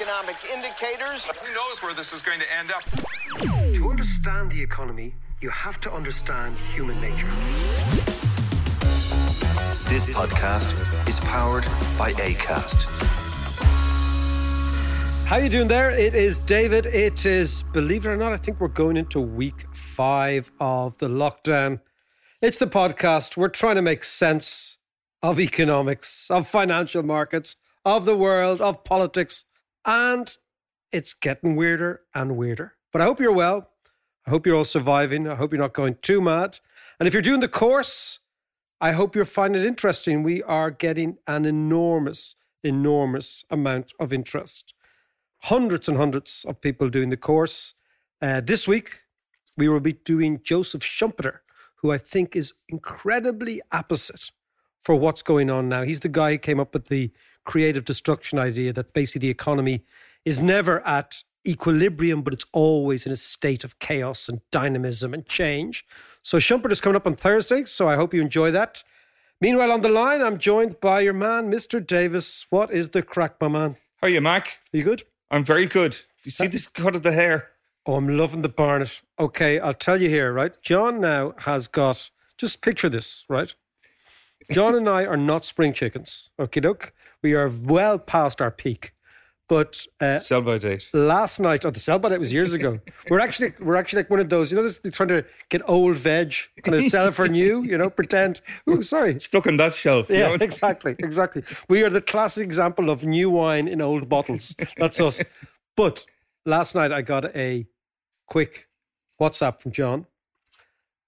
Economic indicators. Who knows where this is going to end up? To understand the economy, you have to understand human nature. This podcast is powered by ACAST. How you doing there? It is David. It is, believe it or not, I think we're going into week five of the lockdown. It's the podcast. We're trying to make sense of economics, of financial markets, of the world, of politics, and it's getting weirder and weirder. But I hope you're well. I hope you're all surviving. I hope you're not going too mad. And if you're doing the course, I hope you're finding it interesting. We are getting an enormous, enormous amount of interest. Hundreds and hundreds of people doing the course. Uh, this week, we will be doing Joseph Schumpeter, who I think is incredibly apposite for what's going on now. He's the guy who came up with the creative destruction idea that basically the economy is never at equilibrium, but it's always in a state of chaos and dynamism and change. So Schumpeter is coming up on Thursday, so I hope you enjoy that. Meanwhile, on the line, I'm joined by your man, Mr. Davis. What is the crack, my man? How are you, Mac? Are you good? I'm very good. Do you see uh, this cut of the hair? Oh, I'm loving the barnet. Okay, I'll tell you here, right? John now has got, just picture this, right? John and I are not spring chickens. Okay, doke. We are well past our peak. But uh, Sell by date. last night, oh, the sell by date was years ago. We're actually we're actually like one of those, you know, this, they're trying to get old veg, kind of sell it for new, you know, pretend. Oh, sorry. Stuck on that shelf. you Yeah, know? exactly, exactly. We are the classic example of new wine in old bottles. That's us. But last night I got a quick WhatsApp from John.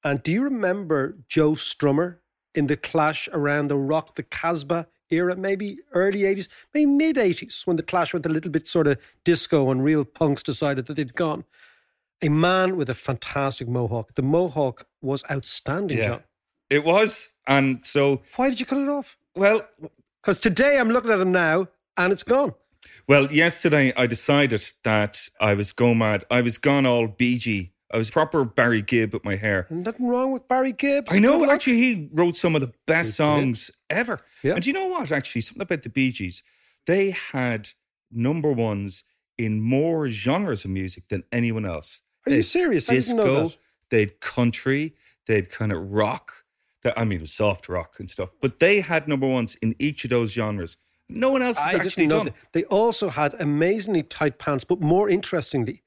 And do you remember Joe Strummer in the clash around the Rock the Casbah era, maybe early 80s, maybe mid 80s, when the clash went a little bit sort of disco and real punks decided that they'd gone? A man with a fantastic mohawk. The mohawk was outstanding, Yeah. John. It was. And so, Why did you cut it off? well, Because today I'm looking at him now and it's gone. well, yesterday I decided that I was go mad. I was gone all BG. I was proper Barry Gibb with my hair. Nothing wrong with Barry Gibb. I know. Good luck. Actually, he wrote some of the best songs ever. Yeah. And you know what? Actually, something about the Bee Gees. They had number ones in more genres of music than anyone else. Are you They'd serious? I Disco. didn't know that. They'd country. They'd kind of rock. That I mean, it was soft rock and stuff. But they had number ones in each of those genres. No one else has I actually didn't know done. that. They also had amazingly tight pants, but more interestingly,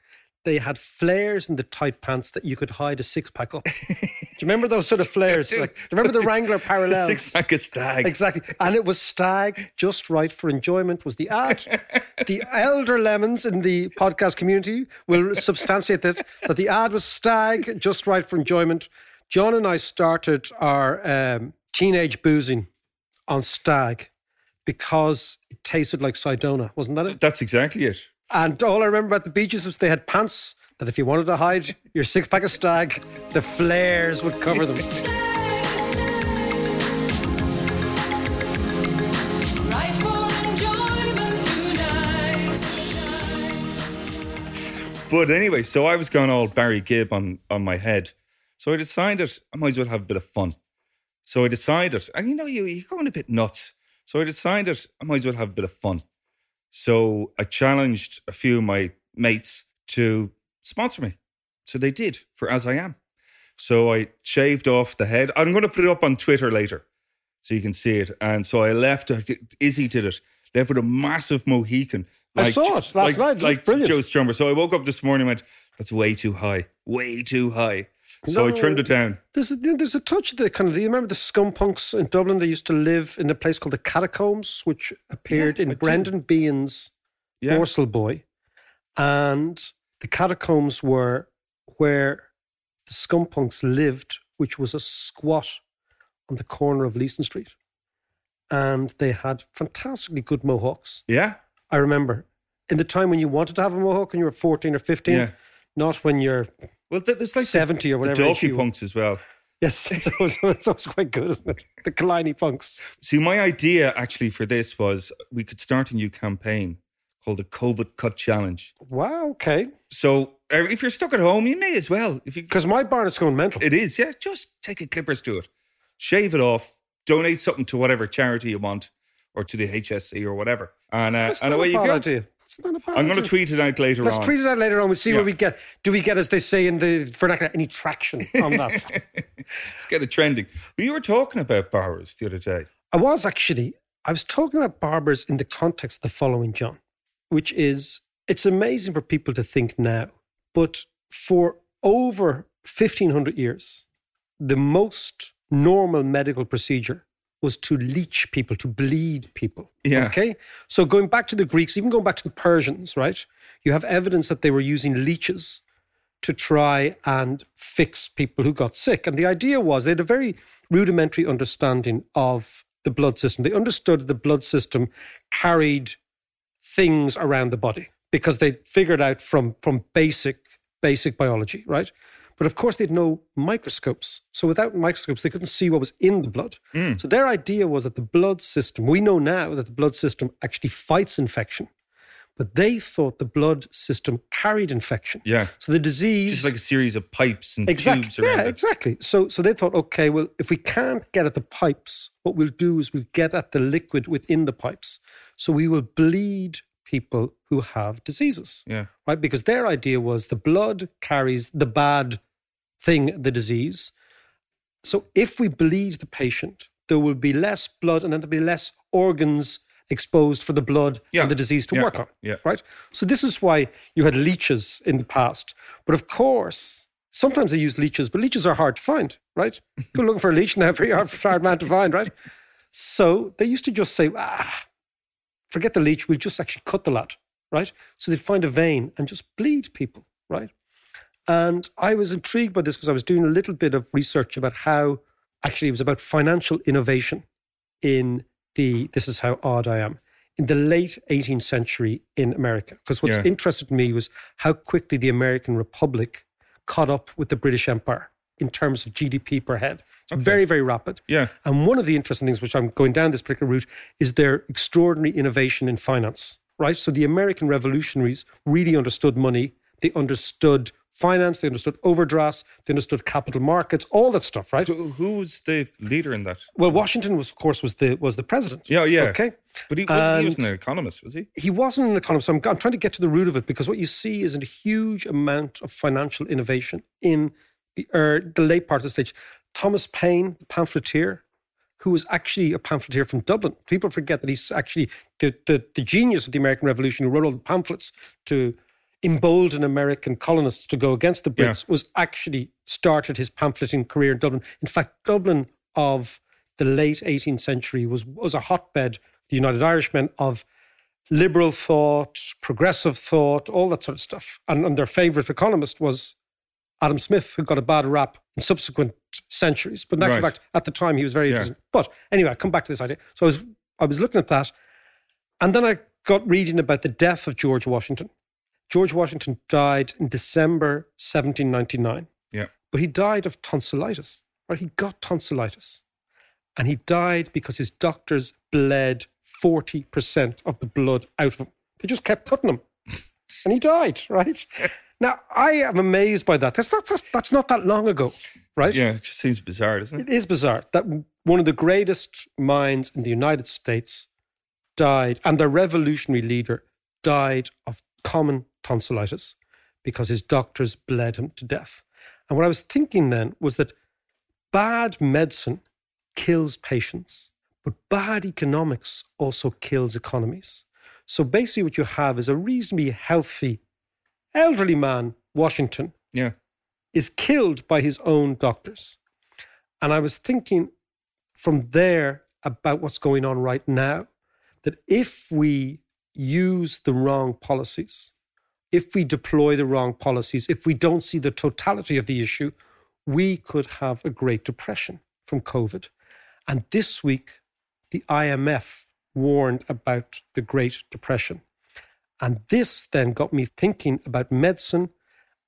they had flares in the tight pants that you could hide a six pack up. do you remember those sort of flares? do. Like, do you remember the Wrangler parallels? Six pack of stag. Exactly. And it was stag, just right for enjoyment was the ad. the elder lemons in the podcast community will substantiate that, that the ad was stag, just right for enjoyment. John and I started our um, teenage boozing on stag because it tasted like Cidona, wasn't that it? That's exactly it. And all I remember about the Bee Gees was they had pants that if you wanted to hide your six pack of stag, the flares would cover them. Right for enjoyment tonight. But anyway, so I was going all Barry Gibb on, on my head. So I decided I might as well have a bit of fun. So I decided, and you know, you, you're going a bit nuts. So I decided I might as well have a bit of fun. So I challenged a few of my mates to sponsor me. So they did for AsIAm. So I shaved off the head. I'm going to put it up on Twitter later so you can see it. And so I left, uh, Izzy did it, left with a massive Mohican. I saw it last like, night. It Like brilliant. Joe Strummer. So I woke up this morning and went, that's way too high, way too high. So I trimmed it down. There's a, there's a touch of the kind of. Do you remember the scum punks in Dublin? They used to live in a place called the Catacombs, which appeared Yeah, I in do. Brendan Behan's Yeah. Borstal Boy, and the Catacombs were where the scum punks lived, which was a squat on the corner of Leeson Street, and they had fantastically good mohawks. Yeah. I remember in the time when you wanted to have a mohawk and you were 14 or 15, Yeah. not when you're Well, there's like 70 the, or whatever The you- punks as well. Yes, it's always, it's always quite good, isn't it? The Kalini punks. See, my idea actually for this was we could start a new campaign called the COVID Cut Challenge. Wow, okay. So uh, if you're stuck at home, you may as well. If you, Because my barn is going mental. it is, yeah, just take a clippers to it, shave it off, donate something to whatever charity you want, or to the HSE or whatever, and uh, and away you go. idea. It's not a bad I'm going to tweet it out later on. Let's on. tweet it out later on. We'll see Yeah. where we get. Do we get, as they say in the vernacular, any traction on that? Let's get it trending. But you were talking about barbers the other day. I was actually. I was talking about barbers in the context of the following, John, which is it's amazing for people to think now, but for over 1500 years, the most normal medical procedure was to leech people, to bleed people. Yeah. Okay. So going back to the Greeks, even going back to the Persians, right? You have evidence that they were using leeches to try and fix people who got sick. And the idea was they had a very rudimentary understanding of the blood system. They understood the blood system carried things around the body because they figured out from from basic basic biology, right? But of course, they had no microscopes. So without microscopes, they couldn't see what was in the blood. Mm. So their idea was that the blood system, we know now that the blood system actually fights infection, but they thought the blood system carried infection. Yeah. So the disease. Just like a series of pipes and Exactly. tubes around Yeah, it. exactly. So so they thought, okay, well, if we can't get at the pipes, what we'll do is we'll get at the liquid within the pipes. So we will bleed people who have diseases. Yeah. Right? Because their idea was the blood carries the bad thing, the disease. So if we bleed the patient, there will be less blood and then there'll be less organs exposed for the blood Yeah. and the disease to Yeah. work on. Yeah. Right? So this is why you had leeches in the past. But of course, sometimes they use leeches, but leeches are hard to find, right? Go looking for a leech now, very hard, hard man to find, right? So they used to just say, ah, forget the leech, we'll just actually cut the lad, right? So they'd find a vein and just bleed people, right? And I was intrigued by this because I was doing a little bit of research about how actually it was about financial innovation in the, this is how odd I am, in the late 18th century in America. Because what's Yeah. interested me was how quickly the American Republic caught up with the British Empire in terms of GDP per head. It's very, very rapid. Yeah. And one of the interesting things, which I'm going down this particular route, is their extraordinary innovation in finance, right? So the American revolutionaries really understood money. They understood finance. They understood overdrafts. They understood capital markets, all that stuff, right? Who, who was the leader in that? Well, Washington was, of course, was the was the president. Yeah, yeah. Okay. But he, was, he was an economist, was he? He wasn't an economist. So I'm, I'm trying to get to the root of it because what you see is a huge amount of financial innovation in the, er, the late part of the stage. Thomas Paine, the pamphleteer, who was actually a pamphleteer from Dublin. People forget that he's actually the, the, the genius of the American Revolution who wrote all the pamphlets to embolden American colonists to go against the Brits, was actually started his pamphleting career in Dublin. In fact, Dublin of the late 18th century was, was a hotbed, the United Irishmen, of liberal thought, progressive thought, all that sort of stuff. And, and their favourite economist was Adam Smith, who got a bad rap in subsequent centuries. But in Right. fact, at the time, he was very Yeah. interesting. But anyway, I come back to this idea. So I was, I was looking at that, and then I got reading about the death of George Washington. George Washington died in December 1799 Yeah. but he died of tonsillitis, right? He got tonsillitis. And he died because his doctors bled 40% of the blood out of him. They just kept cutting him. And he died, right? Now, I am amazed by that. That's not, that's, that's not that long ago, right? Yeah, it just seems bizarre, doesn't it? It is bizarre that one of the greatest minds in the United States died, and the revolutionary leader died of common tonsillitis because his doctors bled him to death. And what I was thinking then was that bad medicine kills patients, but bad economics also kills economies. So basically, what you have is a reasonably healthy elderly man, Washington, Yeah. is killed by his own doctors. And I was thinking from there about what's going on right now that if we use the wrong policies, if we deploy the wrong policies, if we don't see the totality of the issue, we could have a Great Depression from COVID. And this week, the IMF warned about the Great Depression. And this then got me thinking about medicine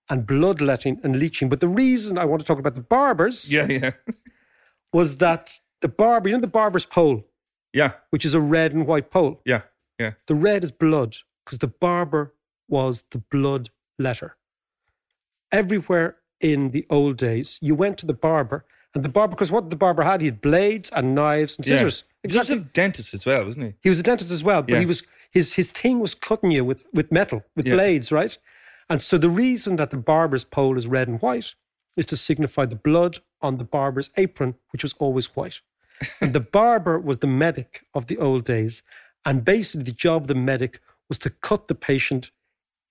and bloodletting and leeching. But the reason I want to talk about the barbers Yeah, yeah, was that the barber, you know, the barber's pole, yeah, which is a red and white pole. yeah, yeah. The red is blood because the barber was the blood letter. Everywhere in the old days, you went to the barber, and the barber, because what the barber had, he had blades and knives and yeah. scissors. He was a dentist as well, wasn't he? He was a dentist as well, but Yeah. he was his his thing was cutting you with with metal, with Yeah. blades, right? And so the reason that the barber's pole is red and white is to signify the blood on the barber's apron, which was always white. and the barber was the medic of the old days, and basically the job of the medic was to cut the patient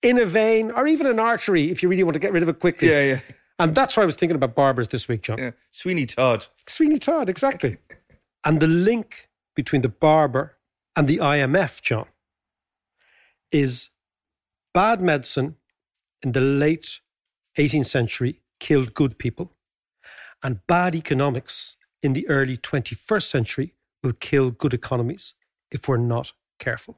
in a vein or even an artery if you really want to get rid of it quickly. Yeah, yeah, And that's why I was thinking about barbers this week, John. yeah. Sweeney Todd. Sweeney Todd, exactly. and the link between the barber and the IMF, John, is bad medicine in the late 18th century killed good people, and bad economics in the early 21st century will kill good economies if we're not careful.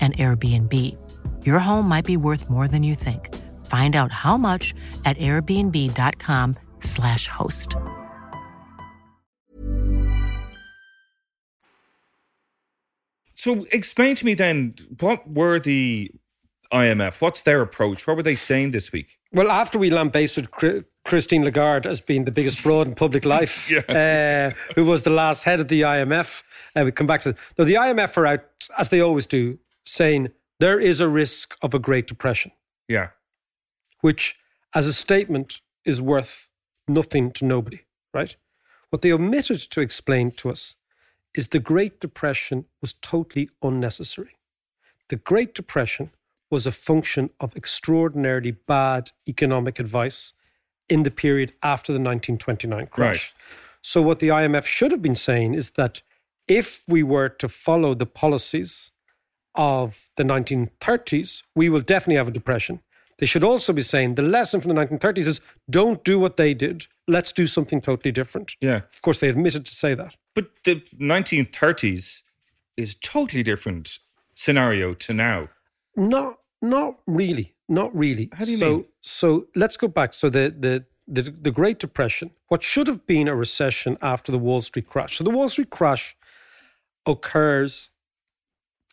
an Airbnb. Your home might be worth more than you think. Find out how much at airbnb.com/slash host. So explain to me then, what were the IMF? What's their approach? What were they saying this week? Well, after we lambasted Christine Lagarde as being the biggest fraud in public life, uh, who was the last head of the IMF, uh, we come back to no, the IMF are out, as they always do, saying there is a risk of a Great Depression, Yeah. which, as a statement, is worth nothing to nobody, right? What they omitted to explain to us is the Great Depression was totally unnecessary. The Great Depression was a function of extraordinarily bad economic advice in the period after the 1929 crash. Right. So, what the IMF should have been saying is that if we were to follow the policies of the 1930s, we will definitely have a depression. They should also be saying the lesson from the 1930s is don't do what they did. Let's do something totally different. Yeah. Of course, they admitted to say that. But the 1930s is totally different scenario to now. Not, not really, not really. How do you so, mean? So let's go back. So the, the the the Great Depression, what should have been a recession after the Wall Street crash. So the Wall Street crash occurs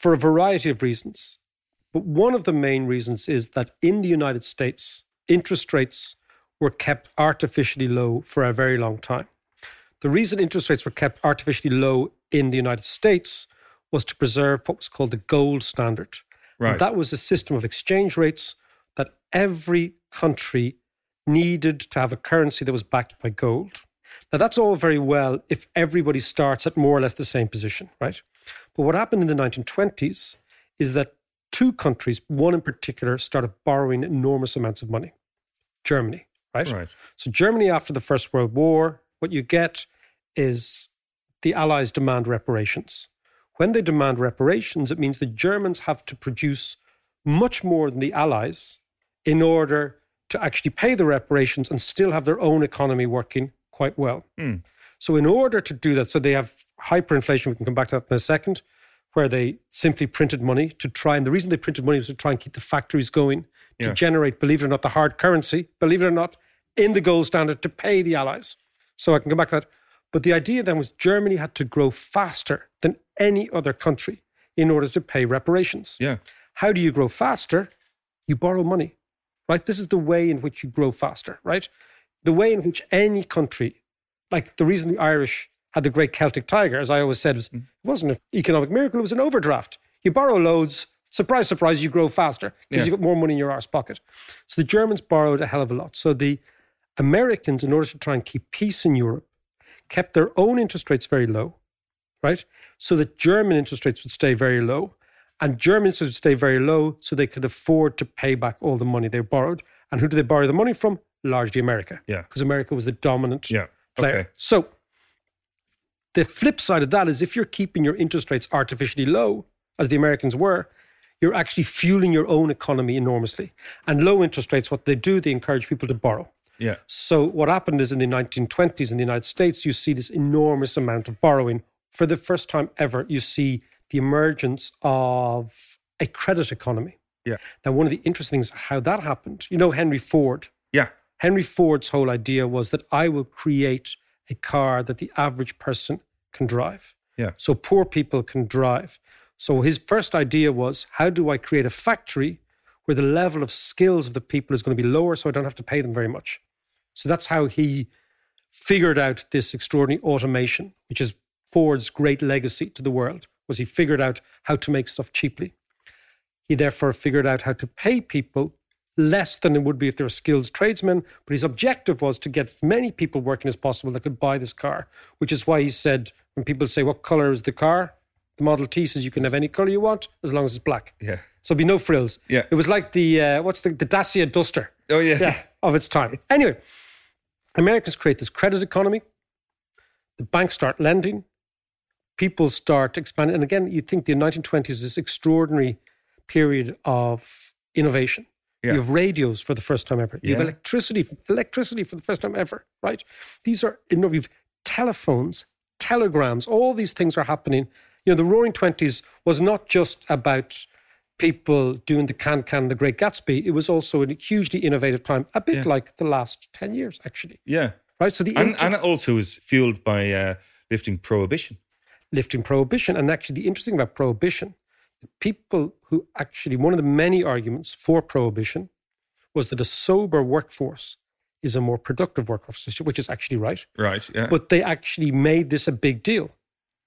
for a variety of reasons, but one of the main reasons is that in the United States, interest rates were kept artificially low for a very long time. The reason interest rates were kept artificially low in the United States was to preserve what was called the gold standard. And Right. that was a system of exchange rates that every country needed to have a currency that was backed by gold. Now, that's all very well if everybody starts at more or less the same position, right? But what happened in the 1920s is that two countries, one in particular, started borrowing enormous amounts of money. Germany, right? Right. So Germany after the First World War, what you get is the Allies demand reparations. When they demand reparations, it means the Germans have to produce much more than the Allies in order to actually pay the reparations and still have their own economy working quite well. Hmm. So, in order to do that, so they have hyperinflation, we can come back to that in a second, where they simply printed money to try, and the reason they printed money was to try and keep the factories going, to Yeah. generate, believe it or not, the hard currency, believe it or not, in the gold standard to pay the Allies. So, I can come back to that. But the idea then was Germany had to grow faster than any other country in order to pay reparations. Yeah. How do you grow faster? You borrow money, right? This is the way in which you grow faster, right? The way in which any country, like the reason the Irish had the great Celtic tiger, as I always said, was, mm. it wasn't an economic miracle, it was an overdraft. You borrow loads, surprise, surprise, you grow faster because Yeah. you got more money in your arse pocket. So the Germans borrowed a hell of a lot. So the Americans, in order to try and keep peace in Europe, kept their own interest rates very low, right? So that German interest rates would stay very low. And German interest rates would stay very low so they could afford to pay back all the money they borrowed. And who did they borrow the money from? Largely America. Yeah. Because America was the dominant Yeah. player. Okay. So the flip side of that is if you're keeping your interest rates artificially low, as the Americans were, you're actually fueling your own economy enormously. And low interest rates, what they do, they encourage people to borrow. Yeah. So what happened is in the 1920s in the United States, you see this enormous amount of borrowing. For the first time ever, you see the emergence of a credit economy. Yeah. Now, one of the interesting things how that happened, you know, Henry Ford. Yeah. Henry Ford's whole idea was that I will create a car that the average person can drive. Yeah. So poor people can drive. So his first idea was how do I create a factory where the level of skills of the people is going to be lower so I don't have to pay them very much. So that's how he figured out this extraordinary automation, which is Ford's great legacy to the world, was he figured out how to make stuff cheaply. He therefore figured out how to pay people less than it would be if they were skilled tradesmen. But his objective was to get as many people working as possible that could buy this car, which is why he said, when people say, What color is the car? The Model T says you can have any color you want as long as it's black. Yeah. So be no frills. Yeah. It was like the, uh, what's the, the Dacia Duster Oh yeah. yeah, of its time. Anyway, Americans create this credit economy. The banks start lending. People start expanding. And again, you think the 1920s is this extraordinary period of innovation. Yeah. You have radios for the first time ever. You have electricity, electricity for the first time ever, right? These are, you know, you've telephones, telegrams, all these things are happening. You know, the roaring 20s was not just about people doing the can can the great gatsby it was also a hugely innovative time a bit Yeah. like the last 10 years actually Yeah. right so the And, inter- and it also was fueled by uh, lifting prohibition. lifting prohibition and actually the interesting about prohibition the people who actually one of the many arguments for prohibition was that a sober workforce is a more productive workforce which is actually right Right. Yeah. but they actually made this a big deal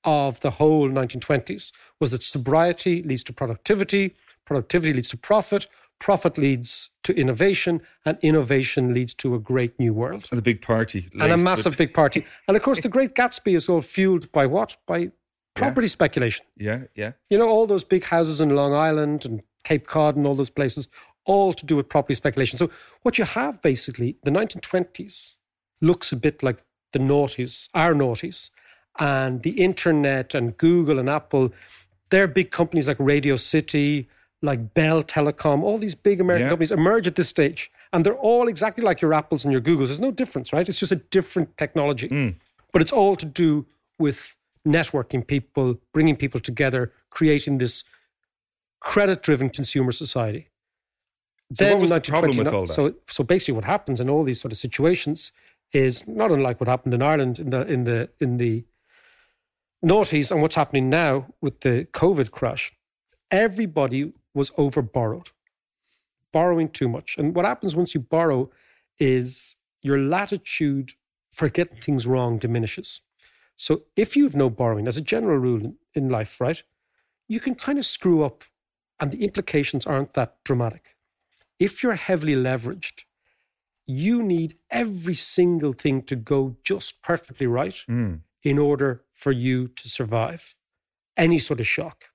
of the whole 1920s was that sobriety leads to productivity productivity leads to profit profit leads to innovation and innovation leads to a great new world and a big party. and a massive big party and of course the great gatsby is all fueled by what by property speculation Yeah. Yeah. you know all those big houses in long island and cape cod and all those places all to do with property speculation so what you have basically the 1920s looks a bit like the noughties our noughties and the internet and google and apple they're big companies like radio city like bell telecom all these big american Yeah. companies emerge at this stage and they're all exactly like your apples and your googles there's no difference right it's just a different technology mm. but it's all to do with networking people, bringing people together, creating this credit driven consumer society. So what was the problem with all that? So, so basically, what happens in all these sort of situations is not unlike what happened in Ireland in the in the in the noughties and what's happening now with the COVID crash. Everybody was overborrowed, borrowing too much. And what happens once you borrow is your latitude for getting things wrong diminishes. So if you have no borrowing, as a general rule in, in life, right, you can kind of screw up and the implications aren't that dramatic. If you're heavily leveraged, you need every single thing to go just perfectly right Mm. in order for you to survive any sort of shock.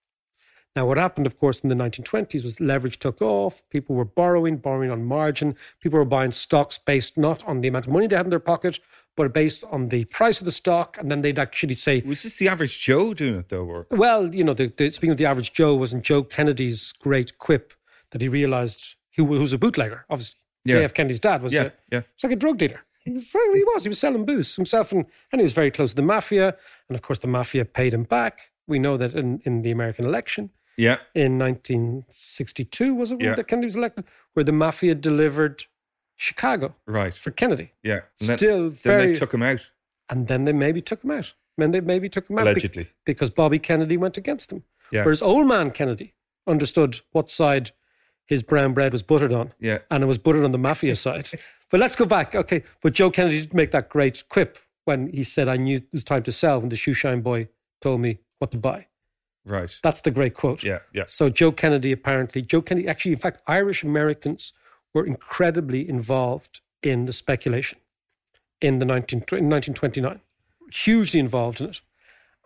Now, what happened, of course, in the 1920s was leverage took off. People were borrowing, borrowing on margin. People were buying stocks based not on the amount of money they had in their pocket, but based on the price of the stock. And then they'd actually say, Was this the average Joe doing it though? Or well, you know, the, the, speaking of the average Joe, wasn't Joe Kennedy's great quip that he realized he, wa- was a bootlegger, obviously. Yeah. JF Kennedy's dad was Yeah, a, yeah. it's like a drug dealer. Exactly, he was. He was selling booze himself, and, and he was very close to the mafia. And of course, the mafia paid him back. We know that in, in the American election yeah, in 1962, was it Yeah. that Kennedy was elected, where the mafia delivered Chicago right. for Kennedy. Yeah. And then, Still then very- they took him out And then they maybe took him out. Then they maybe took him out be- allegedly. because Bobby Kennedy went against him. Yeah. Whereas old man Kennedy understood what side his brown bread was buttered on. Yeah. And it was buttered on the mafia side. But let's go back. Okay. But Joe Kennedy did make that great quip when he said, I knew it was time to sell when the shoe shine boy told me what to buy. Right. That's the great quote. Yeah. Yeah. So Joe Kennedy apparently, Joe Kennedy, actually, in fact, Irish Americans were incredibly involved in the speculation in the 19, in 1929, hugely involved in it.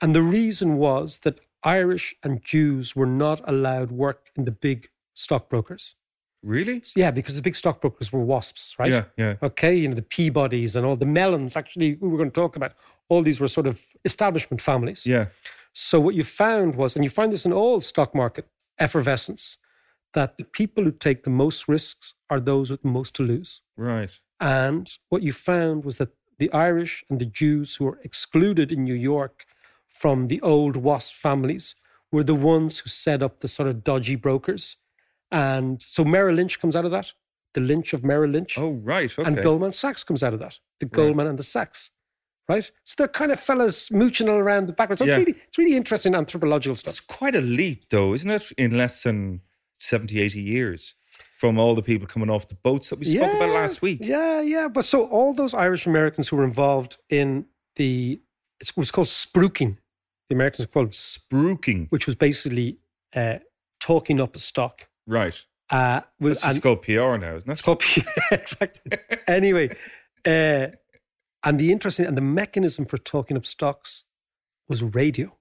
And the reason was that Irish and Jews were not allowed work in the big stockbrokers. Really? Yeah, because the big stockbrokers were wasps, right? Yeah. Yeah. Okay, you know, the Peabodys and all the Mellons, actually, we were going to talk about, all these were sort of establishment families. Yeah. So what you found was, and you find this in all stock market effervescence, that the people who take the most risks are those with the most to lose. Right. And what you found was that the Irish and the Jews who were excluded in New York from the old WASP families were the ones who set up the sort of dodgy brokers. And so Merrill Lynch comes out of that, the Lynch of Merrill Lynch. Oh, right. Okay. And Goldman Sachs comes out of that, the Goldman and the Sachs. Right? So they're kind of fellas mooching all around the background. So Yeah. it's really it's really interesting anthropological stuff. It's quite a leap, though, isn't it? In less than 70, 80 years from all the people coming off the boats that we spoke about last week. Yeah, yeah. But so all those Irish Americans who were involved in the it was called spruiking. The Americans called it, Spruiking. which was basically uh, talking up a stock. Right. Uh, with, That's called PR now, isn't it? It's called PR, exactly. anyway, uh, and the interesting and the mechanism for talking up stocks was radio,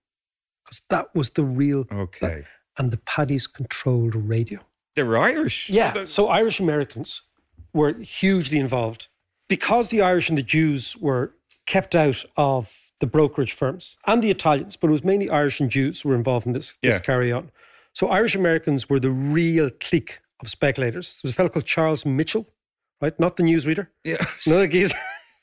because that was the real. Okay. And the Paddies controlled radio. They were Irish. Yeah. So Irish Americans were hugely involved because the Irish and the Jews were kept out of the brokerage firms and the Italians, but it was mainly Irish and Jews who were involved in this, this Yeah. carry on. So Irish Americans were the real clique of speculators. There was a fellow called Charles Mitchell, right? Not the newsreader. Yeah. Another geezer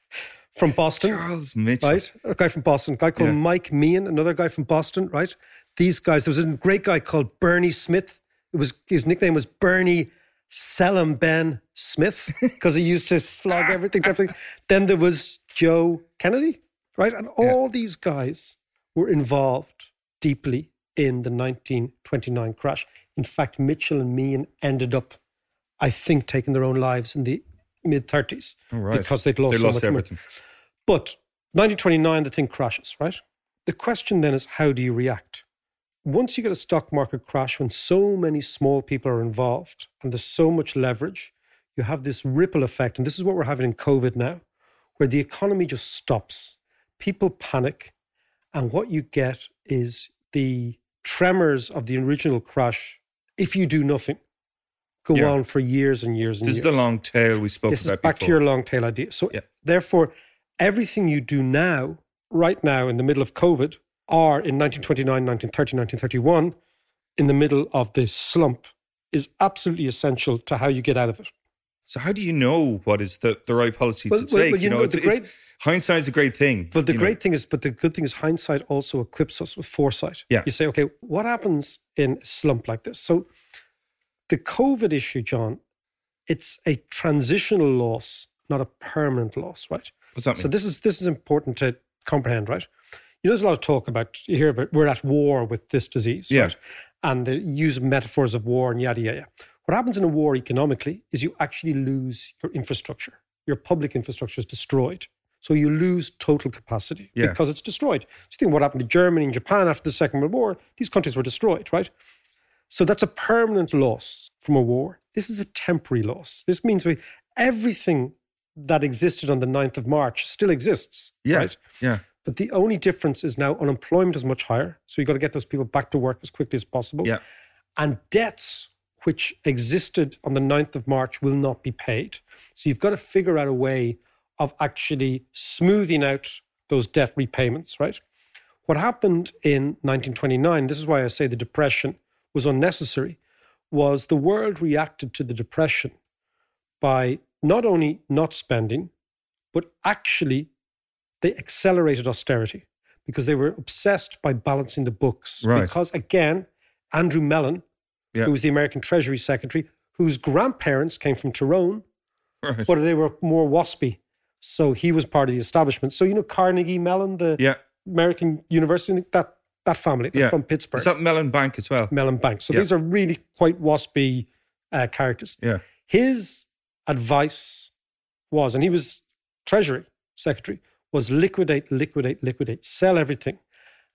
from Boston. Charles Mitchell. Right? A guy from Boston, a guy called Yeah. Mike Meehan, another guy from Boston, right? These guys, there was a great guy called Bernie Smith. It was his nickname was Bernie Sell 'Em Ben Smith because he used to flog everything, everything. Then there was Joe Kennedy, right? And all these guys were involved deeply in the 1929 crash. In fact, Mitchell and Meehan ended up, I think, taking their own lives in the mid 30s All right. because they'd lost They so lost much money. everything. But 1929, the thing crashes, right? The question then is how do you react? Once you get a stock market crash, when so many small people are involved and there's so much leverage, you have this ripple effect. And this is what we're having in COVID now, where the economy just stops. People panic. And what you get is the tremors of the original crash, if you do nothing, go Yeah. on for years and years and This years is the long tail we spoke this is about back before. to your long tail idea. So, Yeah. therefore, everything you do now, right now, in the middle of COVID, or in 1929, 1930, 1931, in the middle of this slump, is absolutely essential to how you get out of it. So how do you know what is the, the right policy Well, to take? well, you know, it's, great- it's, hindsight's a great thing. But the you know. great thing is, but the good thing is, hindsight also equips us with foresight. Yeah. You say, okay, what happens in a slump like this? So, the COVID issue, John, it's a transitional loss, not a permanent loss, right? What's that mean? So this is this is important to comprehend, right? You know, there's a lot of talk about you hear about we're at war with this disease, Yeah. right? And they use of metaphors of war and yada yada. What happens in a war economically is you actually lose your infrastructure. Your public infrastructure is destroyed. So you lose total capacity Yeah. because it's destroyed. So you think what happened to Germany and Japan after the Second World War? These countries were destroyed, right? So that's a permanent loss from a war. This is a temporary loss. This means we, everything that existed on the 9th of March still exists. yeah, Right? yeah, But the only difference is now unemployment is much higher. So you've got to get those people back to work as quickly as possible. Yeah. And debts which existed on the 9th of March will not be paid. So you've got to figure out a way of actually smoothing out those debt repayments, right? What happened in 1929, this is why I say the Depression was unnecessary, was the world reacted to the Depression by not only not spending, but actually they accelerated austerity because they were obsessed by balancing the books. Right. Because again, Andrew Mellon, Yeah. who was the American Treasury Secretary, whose grandparents came from Tyrone, Right. but they were more waspy. So he was part of the establishment. So you know Carnegie Mellon, the Yeah. American University, that that family Yeah. from Pittsburgh, Is that Mellon Bank as well? Mellon Bank. So these are really quite waspy uh, characters. Yeah. His advice was, and he was Treasury Secretary, was liquidate, liquidate, liquidate, sell everything.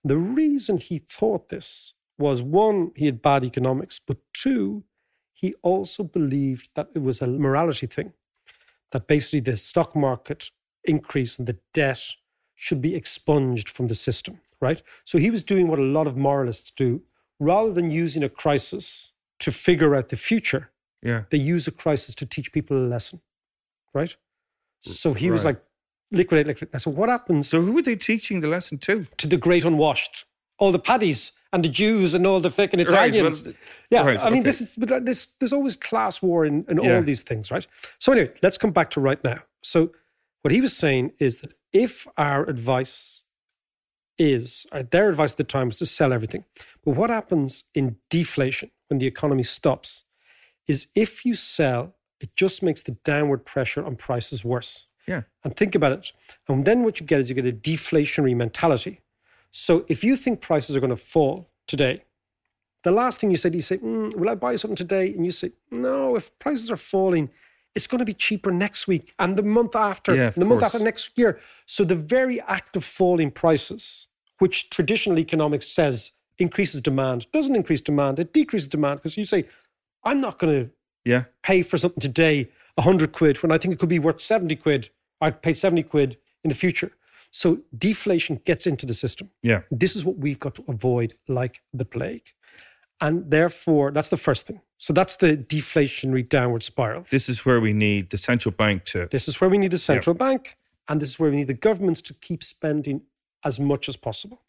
The reason he thought this was one, he had bad economics, but two, he also believed that it was a morality thing, that basically the stock market increase and the debt should be expunged from the system, right? So he was doing what a lot of moralists do. Rather than using a crisis to figure out the future, Yeah. they use a crisis to teach people a lesson, right? So he was like, liquidate, liquidate. So what happens So who were they teaching the lesson to? to the great unwashed? All the paddies and the Jews and all the fucking Right, Italians. well, yeah, right, I mean, okay. this is but this. There's always class war in, in Yeah. all these things, right? So anyway, let's come back to right now. So what he was saying is that if our advice is uh, their advice at the time was to sell everything, but what happens in deflation when the economy stops is if you sell, it just makes the downward pressure on prices worse. Yeah. And think about it. And then what you get is you get a deflationary mentality. So if you think prices are going to fall today, the last thing you said, you say, mm, Will I buy something today? And you say, No, if prices are falling, it's going to be cheaper next week and the month after, Yeah, the month course. after next year. So the very act of falling prices, which traditional economics says increases demand, doesn't increase demand, it decreases demand because you say, I'm not going to Yeah. pay for something today 100 quid when I think it could be worth 70 quid. I'd pay 70 quid in the future. So deflation gets into the system. Yeah. This is what we've got to avoid like the plague. And therefore, that's the first thing. So that's the deflationary downward spiral. This is where we need the central bank to. This is where we need the central bank, and this is where we need the governments to keep spending as much as possible.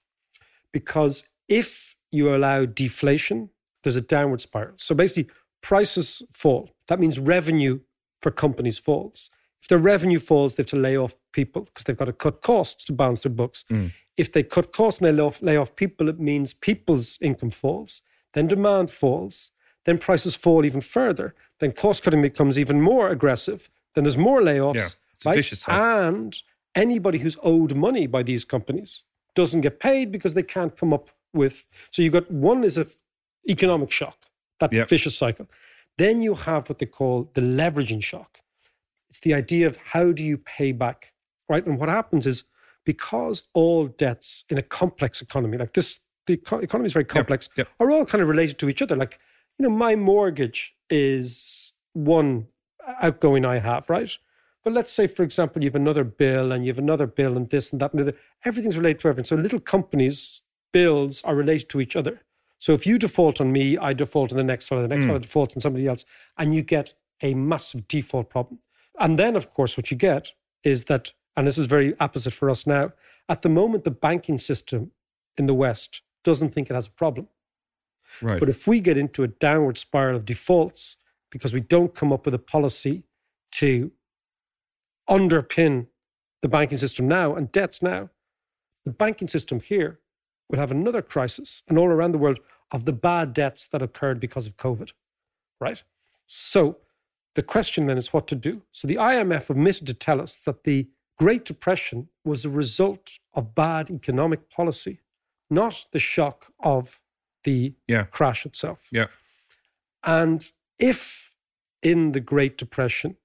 Because if you allow deflation, there's a downward spiral. So basically, prices fall. That means revenue for companies falls. If their revenue falls, they have to lay off people because they've got to cut costs to balance their books. Mm. If they cut costs and they lay off, lay off people, it means people's income falls. Then demand falls. Then prices fall even further. Then cost cutting becomes even more aggressive. Then there's more layoffs. Yeah, it's a vicious cycle. And anybody who's owed money by these companies doesn't get paid because they can't come up with. So you've got one is a f- economic shock, that Yep. vicious cycle. Then you have what they call the leveraging shock. It's the idea of how do you pay back, right? And what happens is because all debts in a complex economy like this, the economy is very complex, are all kind of related to each other. Like, you know, my mortgage is one outgoing I have, right? But let's say, for example, you have another bill and you have another bill and this and that and the other. Everything's related to everything. So little companies' bills are related to each other. So if you default on me, I default on the next fellow, the next hmm. fellow defaults on somebody else, and you get a massive default problem. And then, of course, what you get is that, and this is very opposite for us now, at the moment, the banking system in the West doesn't think it has a problem. Right. But if we get into a downward spiral of defaults because we don't come up with a policy to underpin the banking system now and debts now, the banking system here will have another crisis and all around the world of the bad debts that occurred because of COVID, right? So the question then is what to do. So the IMF omitted to tell us that the Great Depression was a result of bad economic policy, not the shock of the Yeah. crash itself. Yeah. And if in the Great Depression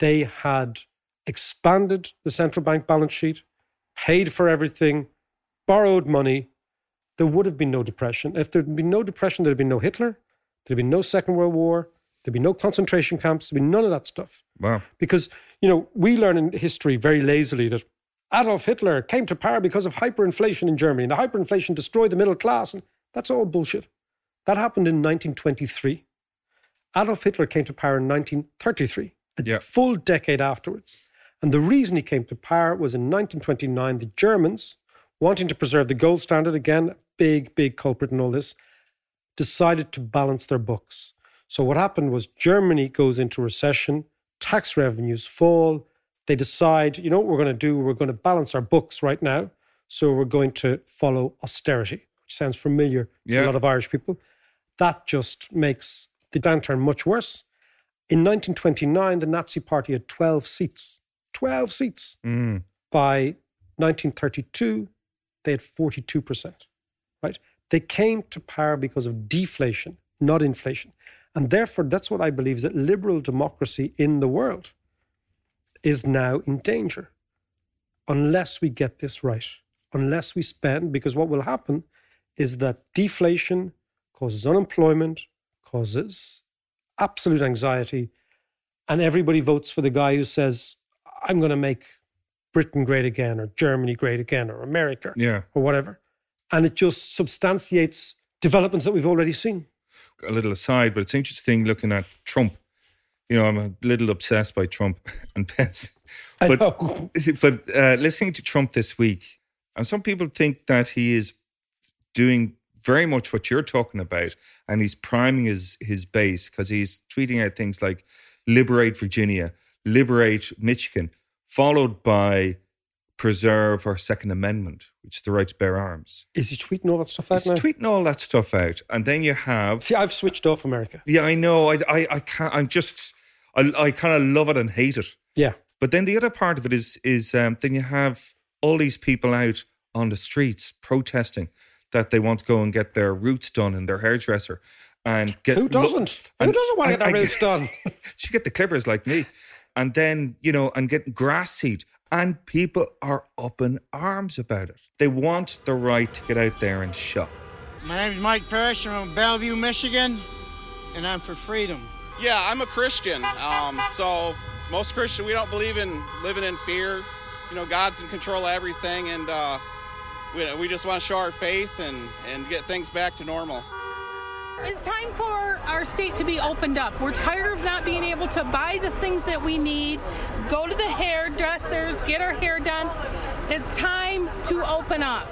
they had expanded the central bank balance sheet, paid for everything, borrowed money, there would have been no depression. If there'd been no depression, there'd been no Hitler, there'd been no Second World War, there'd be no concentration camps, there'd be none of that stuff. Wow. Because, you know, we learn in history very lazily that Adolf Hitler came to power because of hyperinflation in Germany. And the hyperinflation destroyed the middle class. And that's all bullshit. That happened in 1923. Adolf Hitler came to power in 1933, a Yeah. full decade afterwards. And the reason he came to power was in 1929, the Germans, wanting to preserve the gold standard, again, big, big culprit in all this, decided to balance their books. So what happened was Germany goes into recession, tax revenues fall. They decide, you know what we're going to do? We're going to balance our books right now. So we're going to follow austerity, which sounds familiar to Yeah. a lot of Irish people. That just makes the downturn much worse. In 1929, the Nazi Party had 12 seats. 12 seats. Mm. By 1932, they had 42%. Right? They came to power because of deflation, not inflation. And therefore, that's what I believe is that liberal democracy in the world is now in danger unless we get this right, unless we spend, because what will happen is that deflation causes unemployment, causes absolute anxiety, and everybody votes for the guy who says, I'm going to make Britain great again, or Germany great again, or America, Yeah. or whatever. And it just substantiates developments that we've already seen. A little aside, but it's interesting looking at Trump. You know, I'm a little obsessed by Trump and Pence. I but know. but uh, listening to Trump this week, and some people think that he is doing very much what you're talking about, and he's priming his his base because he's tweeting out things like "liberate Virginia," "liberate Michigan," followed by "preserve our Second Amendment," which is the right to bear arms. Is he tweeting all that stuff out He's now? tweeting all that stuff out, and then you have See, I've switched off America. yeah, I know. I, I, I can't. I'm just. I, I kind of love it and hate it. Yeah. But then the other part of it is, is um, then you have all these people out on the streets protesting that they want to go and get their roots done in their hairdresser, and get Who doesn't? Who and- doesn't want to get their roots done? She get the clippers like me, and then you know, and getting grass seed, and people are up in arms about it. They want the right to get out there and shop. My name is Mike Parrish. I'm from Bellevue, Michigan, and I'm for freedom. Yeah, I'm a Christian. Um, so most Christian, we don't believe in living in fear. You know, God's in control of everything, and uh, we, we just want to show our faith and, and get things back to normal. It's time for our state to be opened up. We're tired of not being able to buy the things that we need, go to the hairdressers, get our hair done. It's time to open up.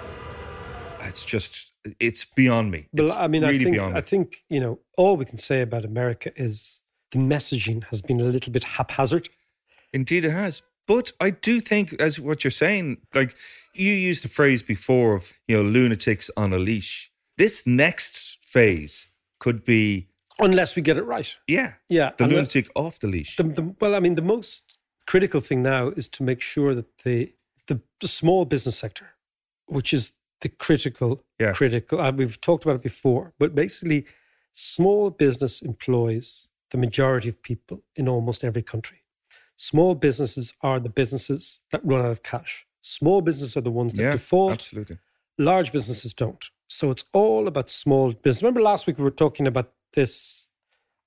It's just, it's beyond me. Well, I mean, really I think beyond me. I think you know all we can say about America is the messaging has been a little bit haphazard. Indeed, it has. But I do think, as what you're saying, like you used the phrase before of, you know, lunatics on a leash. This next phase could be, Unless we get it right. yeah, Yeah. the and the- lunatic off the leash. the, the, well, I mean, the most critical thing now is to make sure that the the, the small business sector, which is the critical, Yeah. critical. Uh, we've talked about it before, but basically, small business employs the majority of people in almost every country. Small businesses are the businesses that run out of cash. Small businesses are the ones that yeah, default. absolutely. Large businesses don't. So it's all about small business. Remember last week we were talking about this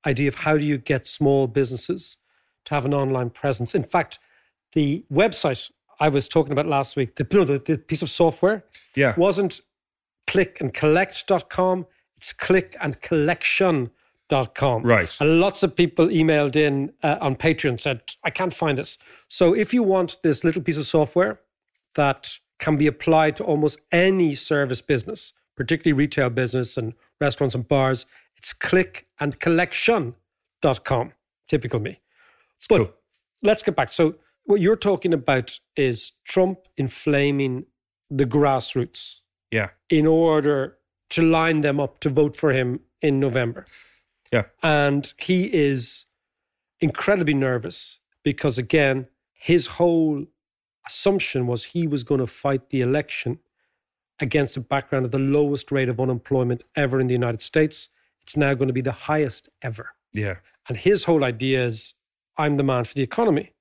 idea of how do you get small businesses to have an online presence. In fact, the website I was talking about last week, the, no, the, the piece of software, Yeah. wasn't clickandcollect.com, it's clickandcollection.com. Right. And lots of people emailed in uh, on Patreon said, I can't find this. So if you want this little piece of software that can be applied to almost any service business, particularly retail business and restaurants and bars, it's clickandcollection.com. Typical me. but cool. let's get back. So what you're talking about is Trump inflaming the grassroots Yeah. in order to line them up to vote for him in November. Yeah. And he is incredibly nervous because, again, his whole assumption was he was going to fight the election against the background of the lowest rate of unemployment ever in the United States. It's now going to be the highest ever. Yeah. And his whole idea is I'm the man for the economy.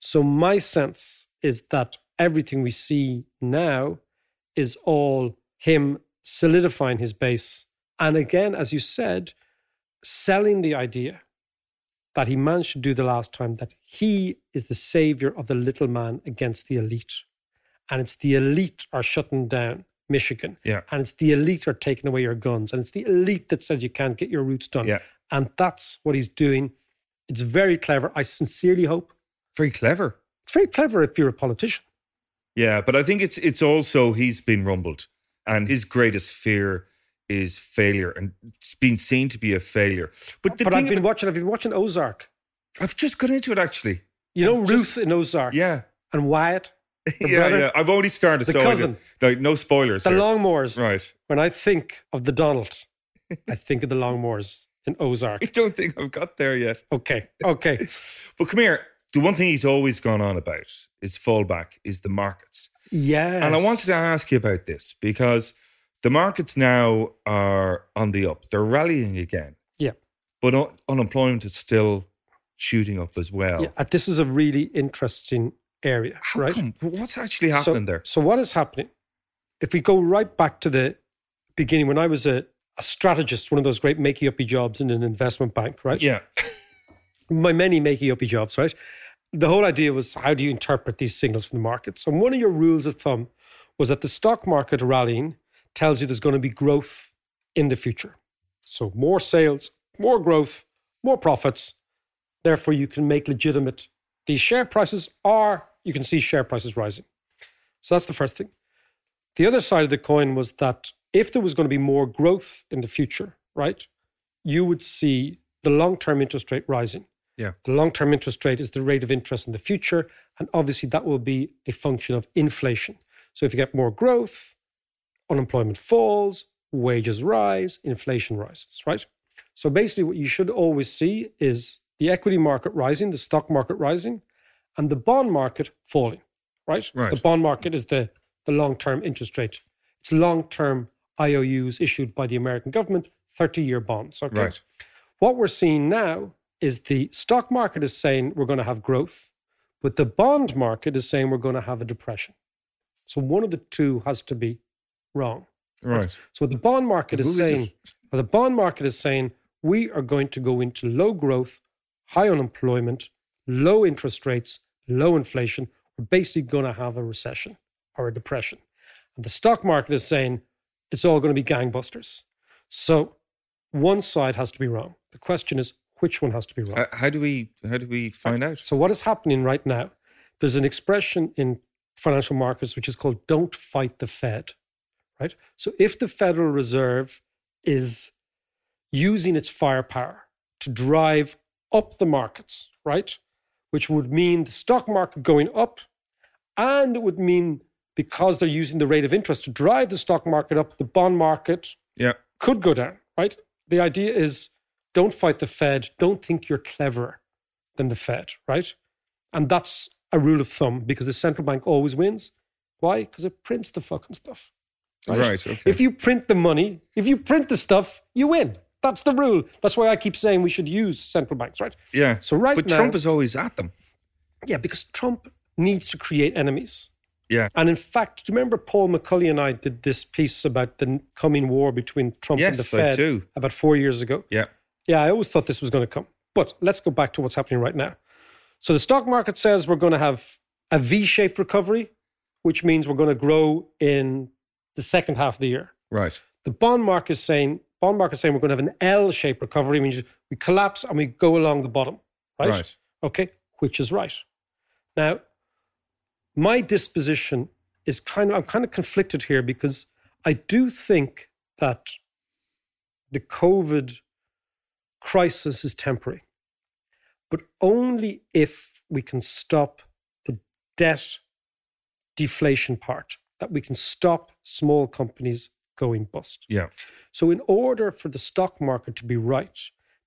So my sense is that everything we see now is all him solidifying his base. And again, as you said, selling the idea that he managed to do the last time that he is the savior of the little man against the elite. And it's the elite are shutting down Michigan, Yeah. and it's the elite are taking away your guns, and it's the elite that says you can't get your roots done. Yeah. And that's what he's doing. It's very clever. I sincerely hope Very clever. it's very clever if you're a politician. Yeah, but I think it's it's also he's been rumbled, and his greatest fear is failure, and it's been seen to be a failure. But the but thing I've been about- watching. I've been watching Ozark. I've just got into it actually. You know I've Ruth just- in Ozark. Yeah, And Wyatt, the yeah, brother, yeah. I've only started, The so cousin. like no spoilers. the here. Langmores. right? When I think of the Donald, I think of the Langmores in Ozark. I don't think I've got there yet. Okay, okay. But come here. The one thing he's always gone on about is fallback is the markets. Yeah. And I wanted to ask you about this because the markets now are on the up. They're rallying again, Yeah. but un- unemployment is still shooting up as well. yeah. This is a really interesting area, How right? come? What's actually So- happening there? So what is happening? If we go right back to the beginning, when I was a, a strategist, one of those great makey uppy jobs in an investment bank, right? Yeah. My many makey uppy jobs, right? The whole idea was how do you interpret these signals from the markets? And one of your rules of thumb was that the stock market rallying tells you there's going to be growth in the future. So more sales, more growth, more profits. Therefore, you can make legitimate these share prices, are, you can see share prices rising. So that's the first thing. The other side of the coin was that if there was going to be more growth in the future, right, you would see the long term interest rate rising. Yeah. The long term interest rate is the rate of interest in the future. And obviously, that will be a function of inflation. So if you get more growth, unemployment falls, wages rise, inflation rises, right? So basically, what you should always see is the equity market rising, the stock market rising, and the bond market falling, right? Right. The bond market is the, the long term interest rate. It's long term IOUs issued by the American government, 30 year bonds. Okay. Right. What we're seeing now is the stock market is saying we're going to have growth, but the bond market is saying we're going to have a depression. So one of the two has to be wrong. Right. So what the bond market is is saying, the bond market is saying we are going to go into low growth, high unemployment, low interest rates, low inflation. We're basically going to have a recession or a depression. And the stock market is saying it's all going to be gangbusters. So one side has to be wrong. The question is which one has to be wrong. How, how do we how do we find out? So what is happening right now? There's an expression in financial markets which is called "don't fight the Fed." Right. So if the Federal Reserve is using its firepower to drive up the markets, right, which would mean the stock market going up, and it would mean because they're using the rate of interest to drive the stock market up, the bond market Yeah. could go down, right? The idea is don't fight the Fed, don't think you're cleverer than the Fed, right? And that's a rule of thumb because the central bank always wins. Why? Because it prints the fucking stuff. Right. okay. If you print the money, if you print the stuff, you win. That's the rule. That's why I keep saying we should use central banks, right? yeah. So right but now, Trump is always at them. yeah, because Trump needs to create enemies. Yeah. And in fact, do you remember Paul McCulley and I did this piece about the coming war between Trump and the Yes, I Fed do. about four years ago? Yeah. Yeah, I always thought this was going to come. But let's go back to what's happening right now. So the stock market says we're going to have a V-shaped recovery, which means we're going to grow in the second half of the year. Right. The bond market is saying bond market saying we're going to have an L-shaped recovery, means we collapse and we go along the bottom. Right? Right. Okay, which is right. Now, my disposition is kind of I'm kind of conflicted here because I do think that the COVID crisis is temporary, but only if we can stop the debt deflation part, that we can stop small companies going bust. Yeah. So, in order for the stock market to be right,